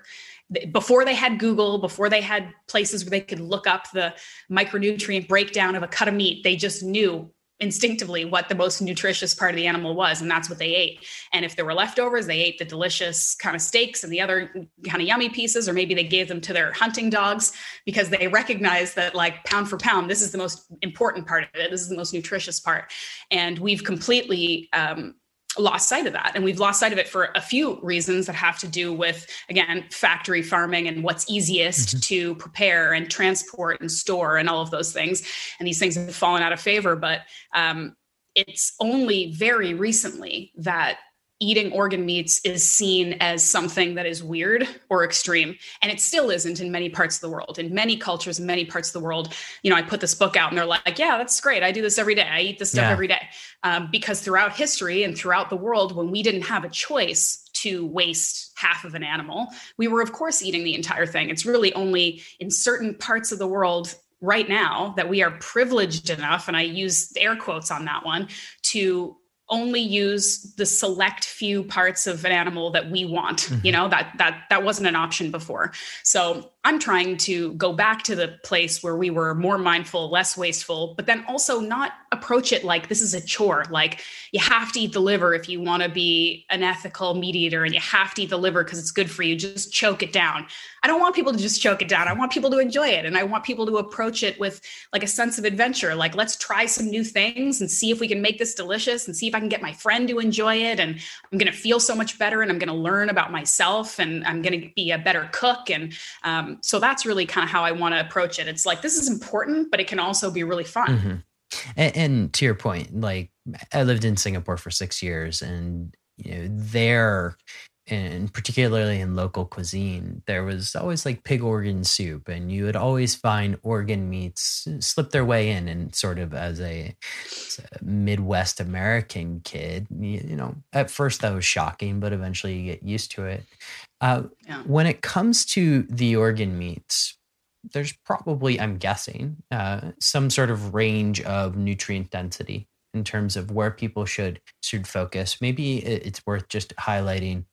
yeah. before they had google before they had places where they could look up the micronutrient breakdown of a cut of meat they just knew instinctively what the most nutritious part of the animal was and that's what they ate. And if there were leftovers they ate the delicious kind of steaks and the other kind of yummy pieces or maybe they gave them to their hunting dogs because they recognized that like pound for pound this is the most important part of it. This is the most nutritious part. And we've completely um, lost sight of that and we've lost sight of it for a few reasons that have to do with again factory farming and what's easiest mm-hmm. to prepare and transport and store and all of those things and these things have fallen out of favor but um, it's only very recently that eating organ meats is seen as something that is weird or extreme and it still isn't in many parts of the world. In many cultures in many parts of the world you know i put this book out and they're like yeah that's great. I do this every day. I eat this stuff yeah. every day. Um, because throughout history and throughout the world when we didn't have a choice to waste half of an animal we were of course eating the entire thing. It's really only in certain parts of the world right now that we are privileged enough and i use air quotes on that one to only use the select few parts of an animal that we want mm-hmm. you know that that that wasn't an option before so i'm trying to go back to the place where we were more mindful less wasteful but then also not approach it like this is a chore. Like you have to eat the liver if you want to be an ethical meat eater and you have to eat the liver because it's good for you. Just choke it down. I don't want people to just choke it down. I want people to enjoy it and i want people to approach it with like a sense of adventure. Like let's try some new things and see if we can make this delicious and see if i can get my friend to enjoy it and i'm going to feel so much better and i'm going to learn about myself and i'm going to be a better cook and um, so that's really kind of how i want to approach it it's like this is important but it can also be really fun mm-hmm. and, and to your point like i lived in singapore for six years and you know there and particularly in local cuisine, there was always like pig organ soup, and you would always find organ meats slip their way in. And sort of as a, as a Midwest American kid, you, you, know, at first that was shocking, but eventually you get used to it. Uh, yeah. When it comes to the organ meats, there's probably, I'm guessing, uh, some sort of range of nutrient density in terms of where people should should focus. Maybe it's worth just highlighting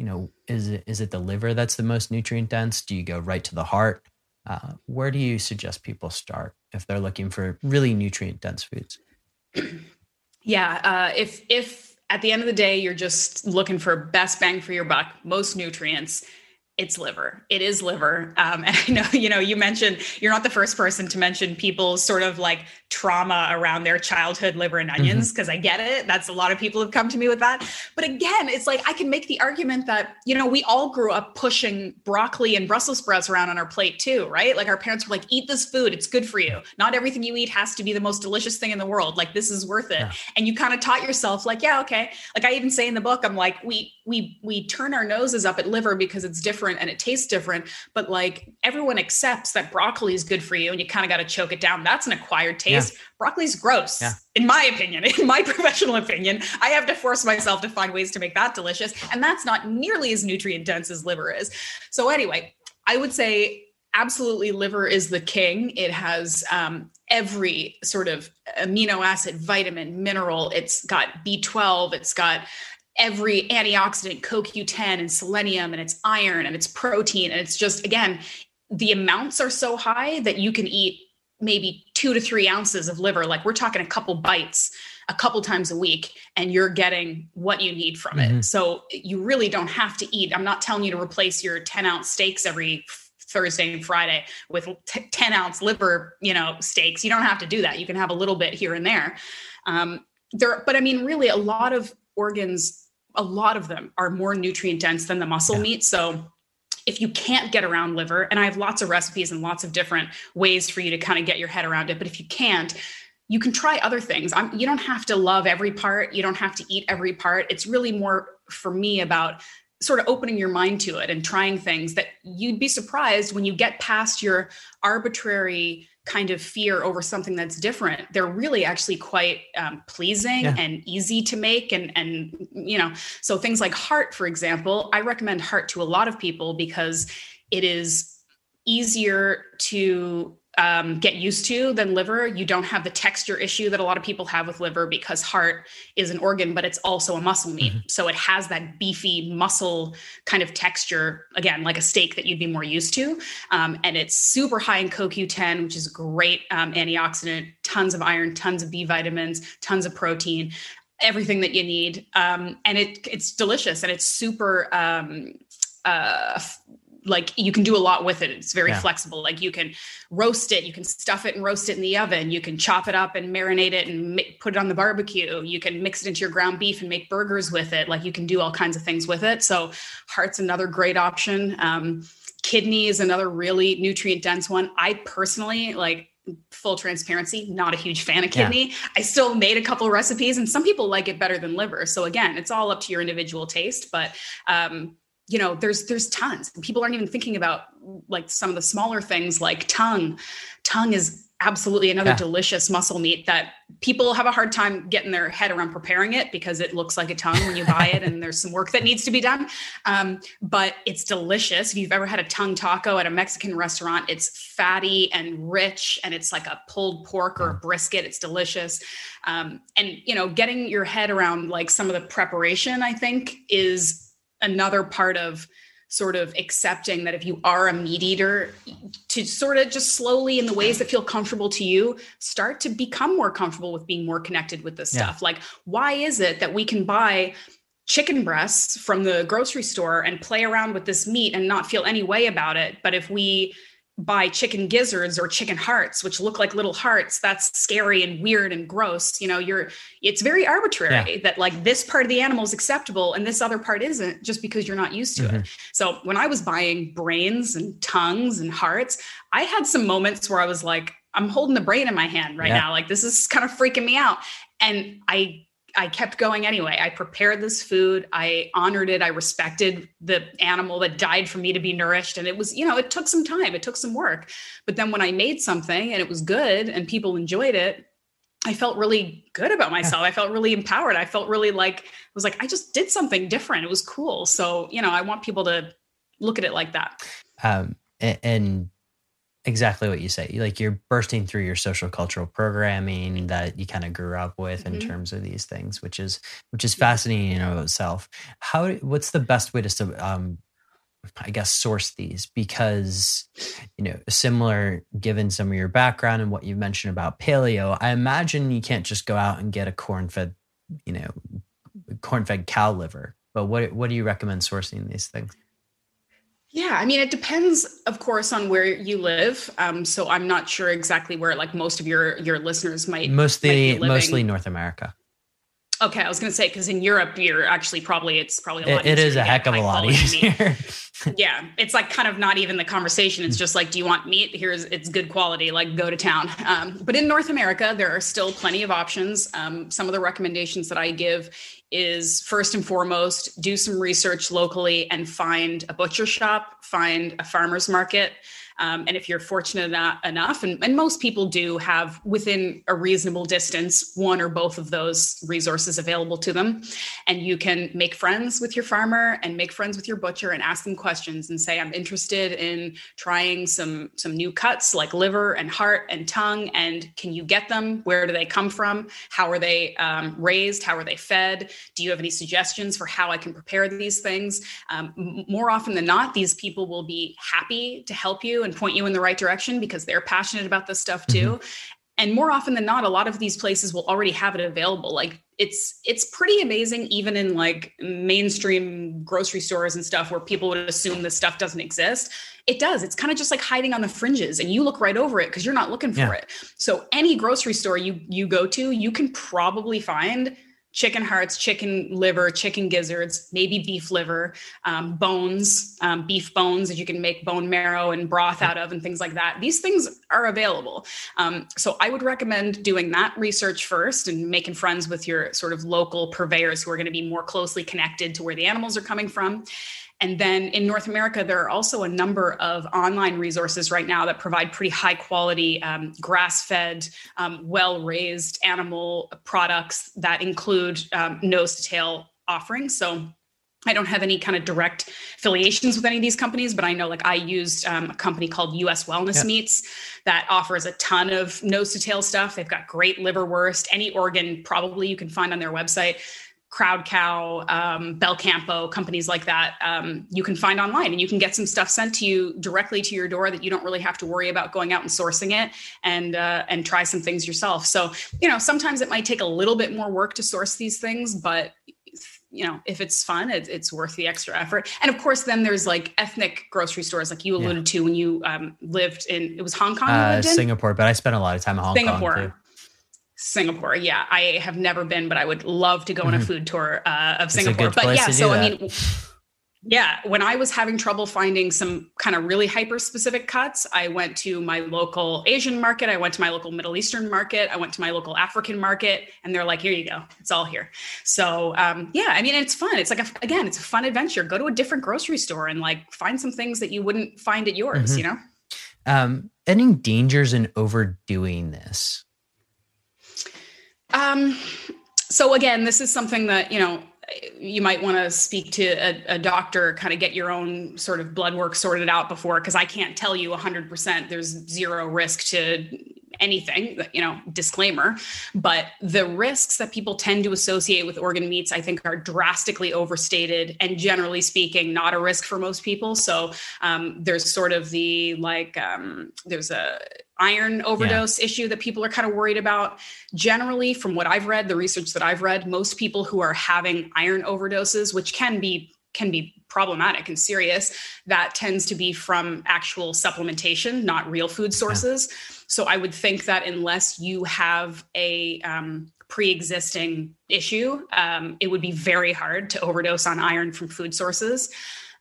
you know, is it is it the liver that's the most nutrient dense? Do you go right to the heart? Uh, where do you suggest people start if they're looking for really nutrient dense foods? Yeah, uh, if if at the end of the day you're just looking for best bang for your buck, most nutrients, it's liver. It is liver. Um, and I know, you know, you mentioned you're not the first person to mention people's sort of like trauma around their childhood liver and onions, because mm-hmm. I get it. That's a lot of people have come to me with that. But again, it's like I can make the argument that, you know, we all grew up pushing broccoli and Brussels sprouts around on our plate too, right? Like our parents were like, eat this food, it's good for you. Not everything you eat has to be the most delicious thing in the world. Like this is worth it. Yeah. And you kind of taught yourself, like, yeah, okay. Like I even say in the book, I'm like, we we we turn our noses up at liver because it's different and it tastes different, but like everyone accepts that broccoli is good for you and you kind of got to choke it down. That's an acquired taste. Yeah. Broccoli's gross, yeah. in my opinion, in my professional opinion. I have to force myself to find ways to make that delicious. And that's not nearly as nutrient dense as liver is. So, anyway, I would say absolutely liver is the king. It has um, every sort of amino acid, vitamin, mineral. It's got B12, it's got every antioxidant, CoQ10 and selenium, and it's iron and it's protein. And it's just, again, the amounts are so high that you can eat maybe two to three ounces of liver. Like we're talking a couple bites a couple times a week, and you're getting what you need from mm-hmm. it. So you really don't have to eat. I'm not telling you to replace your 10 ounce steaks every Thursday and Friday with t- 10 ounce liver, you know, steaks. You don't have to do that. You can have a little bit here and there. Um, there, but I mean, really, a lot of organs a lot of them are more nutrient dense than the muscle yeah. meat. So if you can't get around liver, and I have lots of recipes and lots of different ways for you to kind of get your head around it, but if you can't, you can try other things. I'm, you don't have to love every part. You don't have to eat every part. It's really more for me about sort of opening your mind to it and trying things that you'd be surprised when you get past your arbitrary kind of fear over something that's different they're really actually quite um, pleasing yeah. and easy to make and and you know so things like heart for example i recommend heart to a lot of people because it is easier to um, get used to than liver. You don't have the texture issue that a lot of people have with liver because heart is an organ, but it's also a muscle meat. Mm-hmm. So it has that beefy muscle kind of texture, again, like a steak that you'd be more used to. Um, and it's super high in CoQ10, which is great um, antioxidant, tons of iron, tons of B vitamins, tons of protein, everything that you need. Um, and it it's delicious and it's super um, uh, like you can do a lot with it. It's very yeah. flexible. Like you can roast it, you can stuff it and roast it in the oven. You can chop it up and marinate it and mi- put it on the barbecue. You can mix it into your ground beef and make burgers with it. Like you can do all kinds of things with it. So heart's another great option. Um, kidney is another really nutrient dense one. I personally like full transparency, not a huge fan of kidney. Yeah. I still made a couple recipes and some people like it better than liver. So again, it's all up to your individual taste, but um, you know there's there's tons. People aren't even thinking about like some of the smaller things like tongue. Tongue is absolutely another yeah. delicious muscle meat that people have a hard time getting their head around preparing it because it looks like a tongue when you buy it and there's some work that needs to be done. Um, but it's delicious. If you've ever had a tongue taco at a mexican restaurant it's fatty and rich and it's like a pulled pork or a brisket. It's delicious. Um, and you know getting your head around like some of the preparation i think is another part of sort of accepting that if you are a meat eater to sort of just slowly in the ways that feel comfortable to you start to become more comfortable with being more connected with this yeah. stuff like why is it that we can buy chicken breasts from the grocery store and play around with this meat and not feel any way about it but if we buy chicken gizzards or chicken hearts which look like little hearts that's scary and weird and gross you know you're it's very arbitrary yeah. that like this part of the animal is acceptable and this other part isn't just because you're not used to mm-hmm. it so when i was buying brains and tongues and hearts i had some moments where i was like i'm holding the brain in my hand right yeah. now like this is kind of freaking me out and i I kept going anyway. I prepared this food. I honored it. I respected the animal that died for me to be nourished. And it was, you know, it took some time, it took some work. But then when I made something and it was good and people enjoyed it, I felt really good about myself. I felt really empowered. I felt really like, I was like, I just did something different. It was cool. So, you know, I want people to look at it like that. Um, and, and exactly what you say. Like you're bursting through your social cultural programming that you kind of grew up with in mm-hmm. terms of these things which is which is fascinating in and of itself. How what's the best way to um i guess source these? Because you know similar given some of your background and what you mentioned about paleo i imagine you can't just go out and get a corn-fed you know corn-fed cow liver. But what what do you recommend sourcing these things yeah, I mean, it depends, of course, on where you live. Um, so I'm not sure exactly where, like, most of your your listeners might mostly might mostly North America. Okay, I was going to say because in Europe, you're actually probably it's probably a lot. it, it is a heck of a lot easier. yeah, it's like kind of not even the conversation. It's just like, do you want meat? Here's it's good quality. Like go to town. Um, but in North America, there are still plenty of options. Um, some of the recommendations that I give is first and foremost do some research locally and find a butcher shop, find a farmer's market. Um, and if you're fortunate enough, and, and, most people do have within a reasonable distance one or both of those resources available to them, and you can make friends with your farmer and make friends with your butcher and ask them questions and say, "I'm interested in trying some some new cuts like liver and heart and tongue, and can you get them? Where do they come from? How are they um, raised? How are they fed? Do you have any suggestions for how I can prepare these things?" Um, more often than not, these people will be happy to help you point you in the right direction because they're passionate about this stuff too. Mm-hmm. And more often than not, a lot of these places will already have it available. Like it's it's pretty amazing, even in like mainstream grocery stores and stuff, where people would assume this stuff doesn't exist. It does. It's kind of just like hiding on the fringes, and you look right over it because you're not looking for yeah. it. So any grocery store you you go to, you can probably find chicken hearts, chicken liver, chicken gizzards, maybe beef liver, um, bones, um, beef bones that you can make bone marrow and broth out of, and things like that. These things are available. Um, so I would recommend doing that research first and making friends with your sort of local purveyors who are going to be more closely connected to where the animals are coming from. And then in North America, there are also a number of online resources right now that provide pretty high quality, um, grass fed, um, well raised animal products that include um, nose to tail offerings. So I don't have any kind of direct affiliations with any of these companies, but I know like I used um, a company called US Wellness yep. Meats that offers a ton of nose to tail stuff. They've got great liverwurst, any organ probably you can find on their website. Crowd Cow, um, Belcampo, companies like that, um, you can find online and you can get some stuff sent to you directly to your door that you don't really have to worry about going out and sourcing it and uh, and try some things yourself. So you know sometimes it might take a little bit more work to source these things, but you know if it's fun it, it's worth the extra effort and of course then there's like ethnic grocery stores like you alluded yeah. to when you um, lived in it was hong kong uh, singapore but i spent a lot of time in hong singapore. kong too. Singapore, yeah, I have never been, but I would love to go on a mm-hmm. food tour uh, of Singapore. But yeah, so I mean, yeah, when I was having trouble finding some kind of really hyper specific cuts, I went to my local Asian market. I went to my local Middle Eastern market. I went to my local African market, and they're like, "Here you go, it's all here." So um, yeah, I mean, it's fun. It's like a, again, it's a fun adventure. Go to a different grocery store and like find some things that you wouldn't find at yours. Mm-hmm. You know. Um, any dangers in overdoing this? Um, so again, this is something that, you know, you might want to speak to a, a, doctor, kind of get your own sort of blood work sorted out before, because I can't tell you 100% there's zero risk to anything, you know, disclaimer. But the risks that people tend to associate with organ meats, I think, are drastically overstated and generally speaking, not a risk for most people. So um, there's sort of the like, um, there's a, iron overdose yeah. issue that people are kind of worried about. Generally, from what I've read, the research that I've read, most people who are having iron overdoses, which can be can be problematic and serious, that tends to be from actual supplementation, not real food sources. Yeah. So I would think that unless you have a um, pre-existing issue, um, it would be very hard to overdose on iron from food sources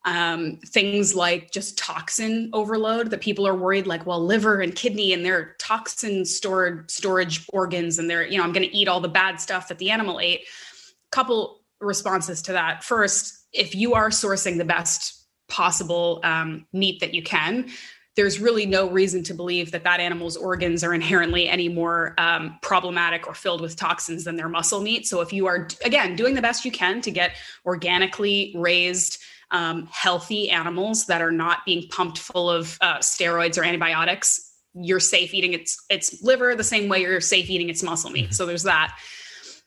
um, things like just toxin overload that people are worried like well liver and kidney and their toxin stored storage organs and they're you know i'm going to eat all the bad stuff that the animal ate couple responses to that first if you are sourcing the best possible um, meat that you can there's really no reason to believe that that animal's organs are inherently any more um, problematic or filled with toxins than their muscle meat. So if you are again doing the best you can to get organically raised um, healthy animals that are not being pumped full of uh, steroids or antibiotics, you're safe eating its its liver the same way you're safe eating its muscle meat. Mm-hmm. So there's that.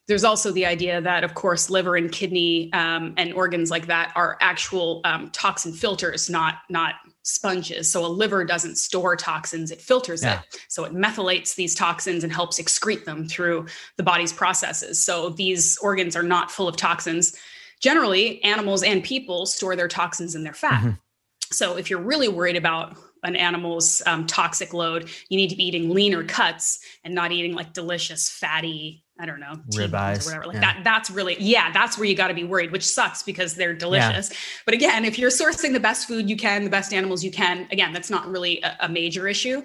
There's also the idea that, of course, liver and kidney um, and organs like that are actual um, toxin filters, not not sponges. So a liver doesn't store toxins, it filters yeah. it. So it methylates these toxins and helps excrete them through the body's processes. So these organs are not full of toxins generally animals and people store their toxins in their fat. Mm-hmm. So if you're really worried about an animal's um, toxic load, you need to be eating leaner cuts and not eating like delicious fatty I don't know, ribeyes or whatever. Like yeah. that. That's really, yeah, that's where you got to be worried, which sucks because they're delicious. Yeah. But again, if you're sourcing the best food you can, the best animals you can, again, that's not really a, a major issue.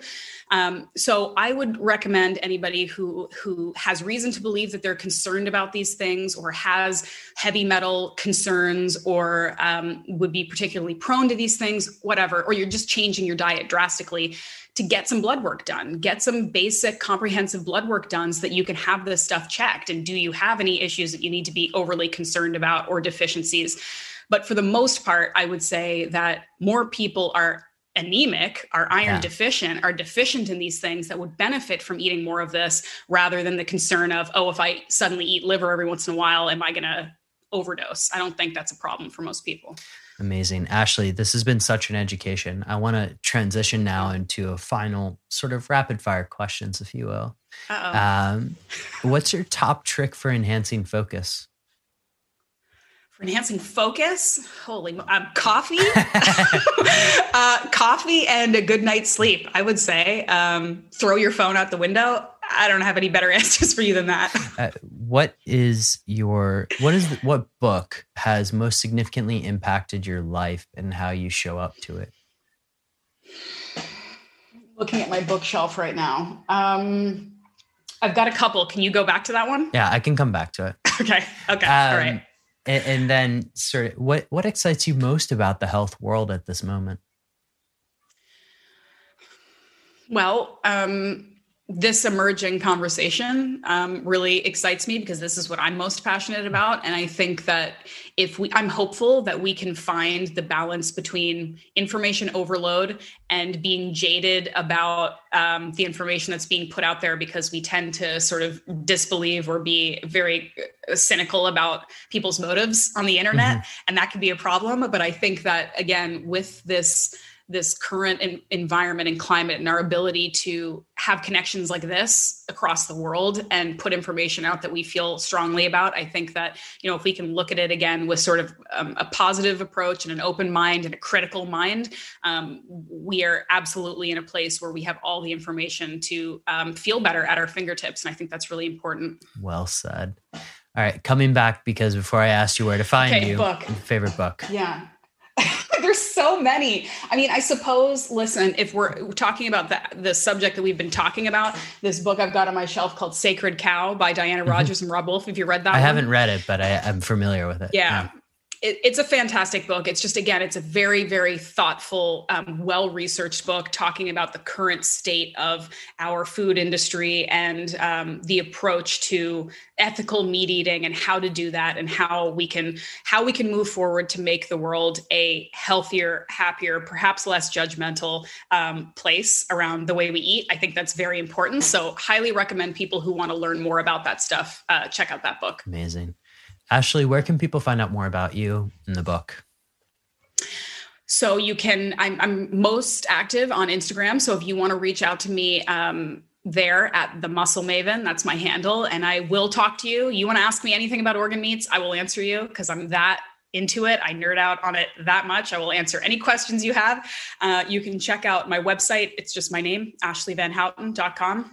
Um, so I would recommend anybody who who has reason to believe that they're concerned about these things or has heavy metal concerns or um, would be particularly prone to these things, whatever, or you're just changing your diet drastically to get some blood work done, get some basic comprehensive blood work done so that you can have this stuff checked. And do you have any issues that you need to be overly concerned about or deficiencies? But for the most part, I would say that more people are anemic, are iron yeah. deficient, are deficient in these things that would benefit from eating more of this rather than the concern of, oh, if I suddenly eat liver every once in a while, am I going to overdose? I don't think that's a problem for most people. Amazing. Ashley, this has been such an education. I want to transition now into a final sort of rapid fire questions, if you will. Um, what's your top trick for enhancing focus? For enhancing focus, holy um, coffee, uh, coffee, and a good night's sleep. I would say um, throw your phone out the window. I don't have any better answers for you than that. Uh, what is your what is what book has most significantly impacted your life and how you show up to it? Looking at my bookshelf right now. Um, I've got a couple. Can you go back to that one? Yeah, I can come back to it. okay. Okay. Um, All right. And, and then, sort of, what what excites you most about the health world at this moment? Well, um, this emerging conversation um, really excites me because this is what I'm most passionate about. And I think that if we, I'm hopeful that we can find the balance between information overload and being jaded about um, the information that's being put out there because we tend to sort of disbelieve or be very uh, cynical about people's motives on the internet. Mm-hmm. And that can be a problem. But I think that, again, with this, this current in, environment and climate and our ability to have connections like this across the world and put information out that we feel strongly about i think that you know if we can look at it again with sort of um, a positive approach and an open mind and a critical mind um, we are absolutely in a place where we have all the information to um, feel better at our fingertips and i think that's really important. Well said. All right coming back because before i asked you where to find okay, you book. favorite book. Yeah so many. I mean, I suppose, listen, if we're talking about the, the subject that we've been talking about, this book I've got on my shelf called Sacred Cow by Diana mm-hmm. Mm-hmm. and Robb Wolf. If you read that? I one? haven't read it, but I, am familiar with it. Yeah. yeah it, it's a fantastic book. It's just again, it's a very, very thoughtful, um, well-researched book talking about the current state of our food industry and um, the approach to ethical meat eating and how to do that and how we can how we can move forward to make the world a healthier, happier, perhaps less judgmental um, place around the way we eat. I think that's very important. So, highly recommend people who want to learn more about that stuff uh, check out that book. Amazing. Ashley, where can people find out more about you in the book? So you can, I'm, I'm most active on Instagram. So if you want to reach out to me, um, there at the muscle maven that's my handle and i will talk to you. You want to ask me anything about organ meats i will answer you because i'm that into it. I nerd out on it that much. I will answer any questions you have. Uh, you can check out my website. It's just my name ashleyvanhouten.com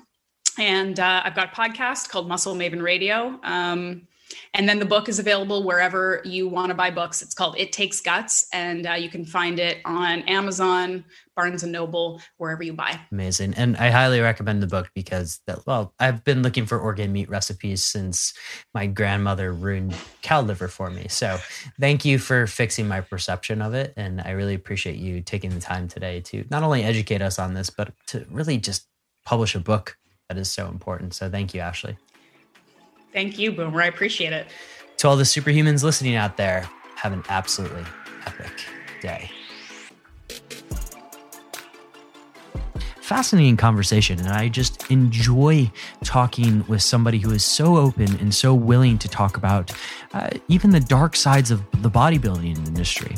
and uh, i've got a podcast called muscle maven radio. Um, and then the book is available wherever you want to buy books. It's called It Takes Guts, and uh, you can find it on Amazon, Barnes and Noble, wherever you buy. Amazing. And I highly recommend the book because, that, well, I've been looking for organ meat recipes since my grandmother ruined cow liver for me. So thank you for fixing my perception of it. And I really appreciate you taking the time today to not only educate us on this, but to really just publish a book that is so important. So thank you, Ashley. Thank you, Boomer. I appreciate it. To all the superhumans listening out there, have an absolutely epic day. Fascinating conversation, and I just enjoy talking with somebody who is so open and so willing to talk about uh, even the dark sides of the bodybuilding industry.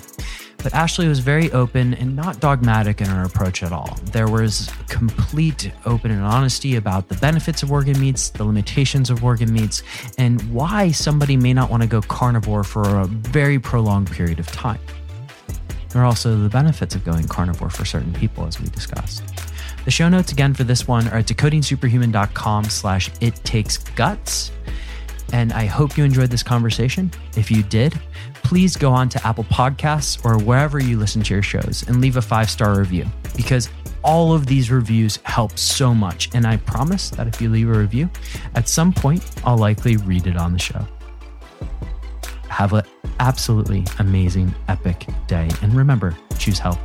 But Ashley was very open and not dogmatic in her approach at all. There was complete open and honesty about the benefits of organ meats, the limitations of organ meats, and why somebody may not want to go carnivore for a very prolonged period of time. There are also the benefits of going carnivore for certain people, as we discussed. The show notes again for this one are at decodingsuperhuman.com slash it takes guts. And I hope you enjoyed this conversation. If you did, please go on to Apple Podcasts or wherever you listen to your shows and leave a five star review because all of these reviews help so much. And I promise that if you leave a review, at some point, I'll likely read it on the show. Have an absolutely amazing, epic day. And remember, choose health.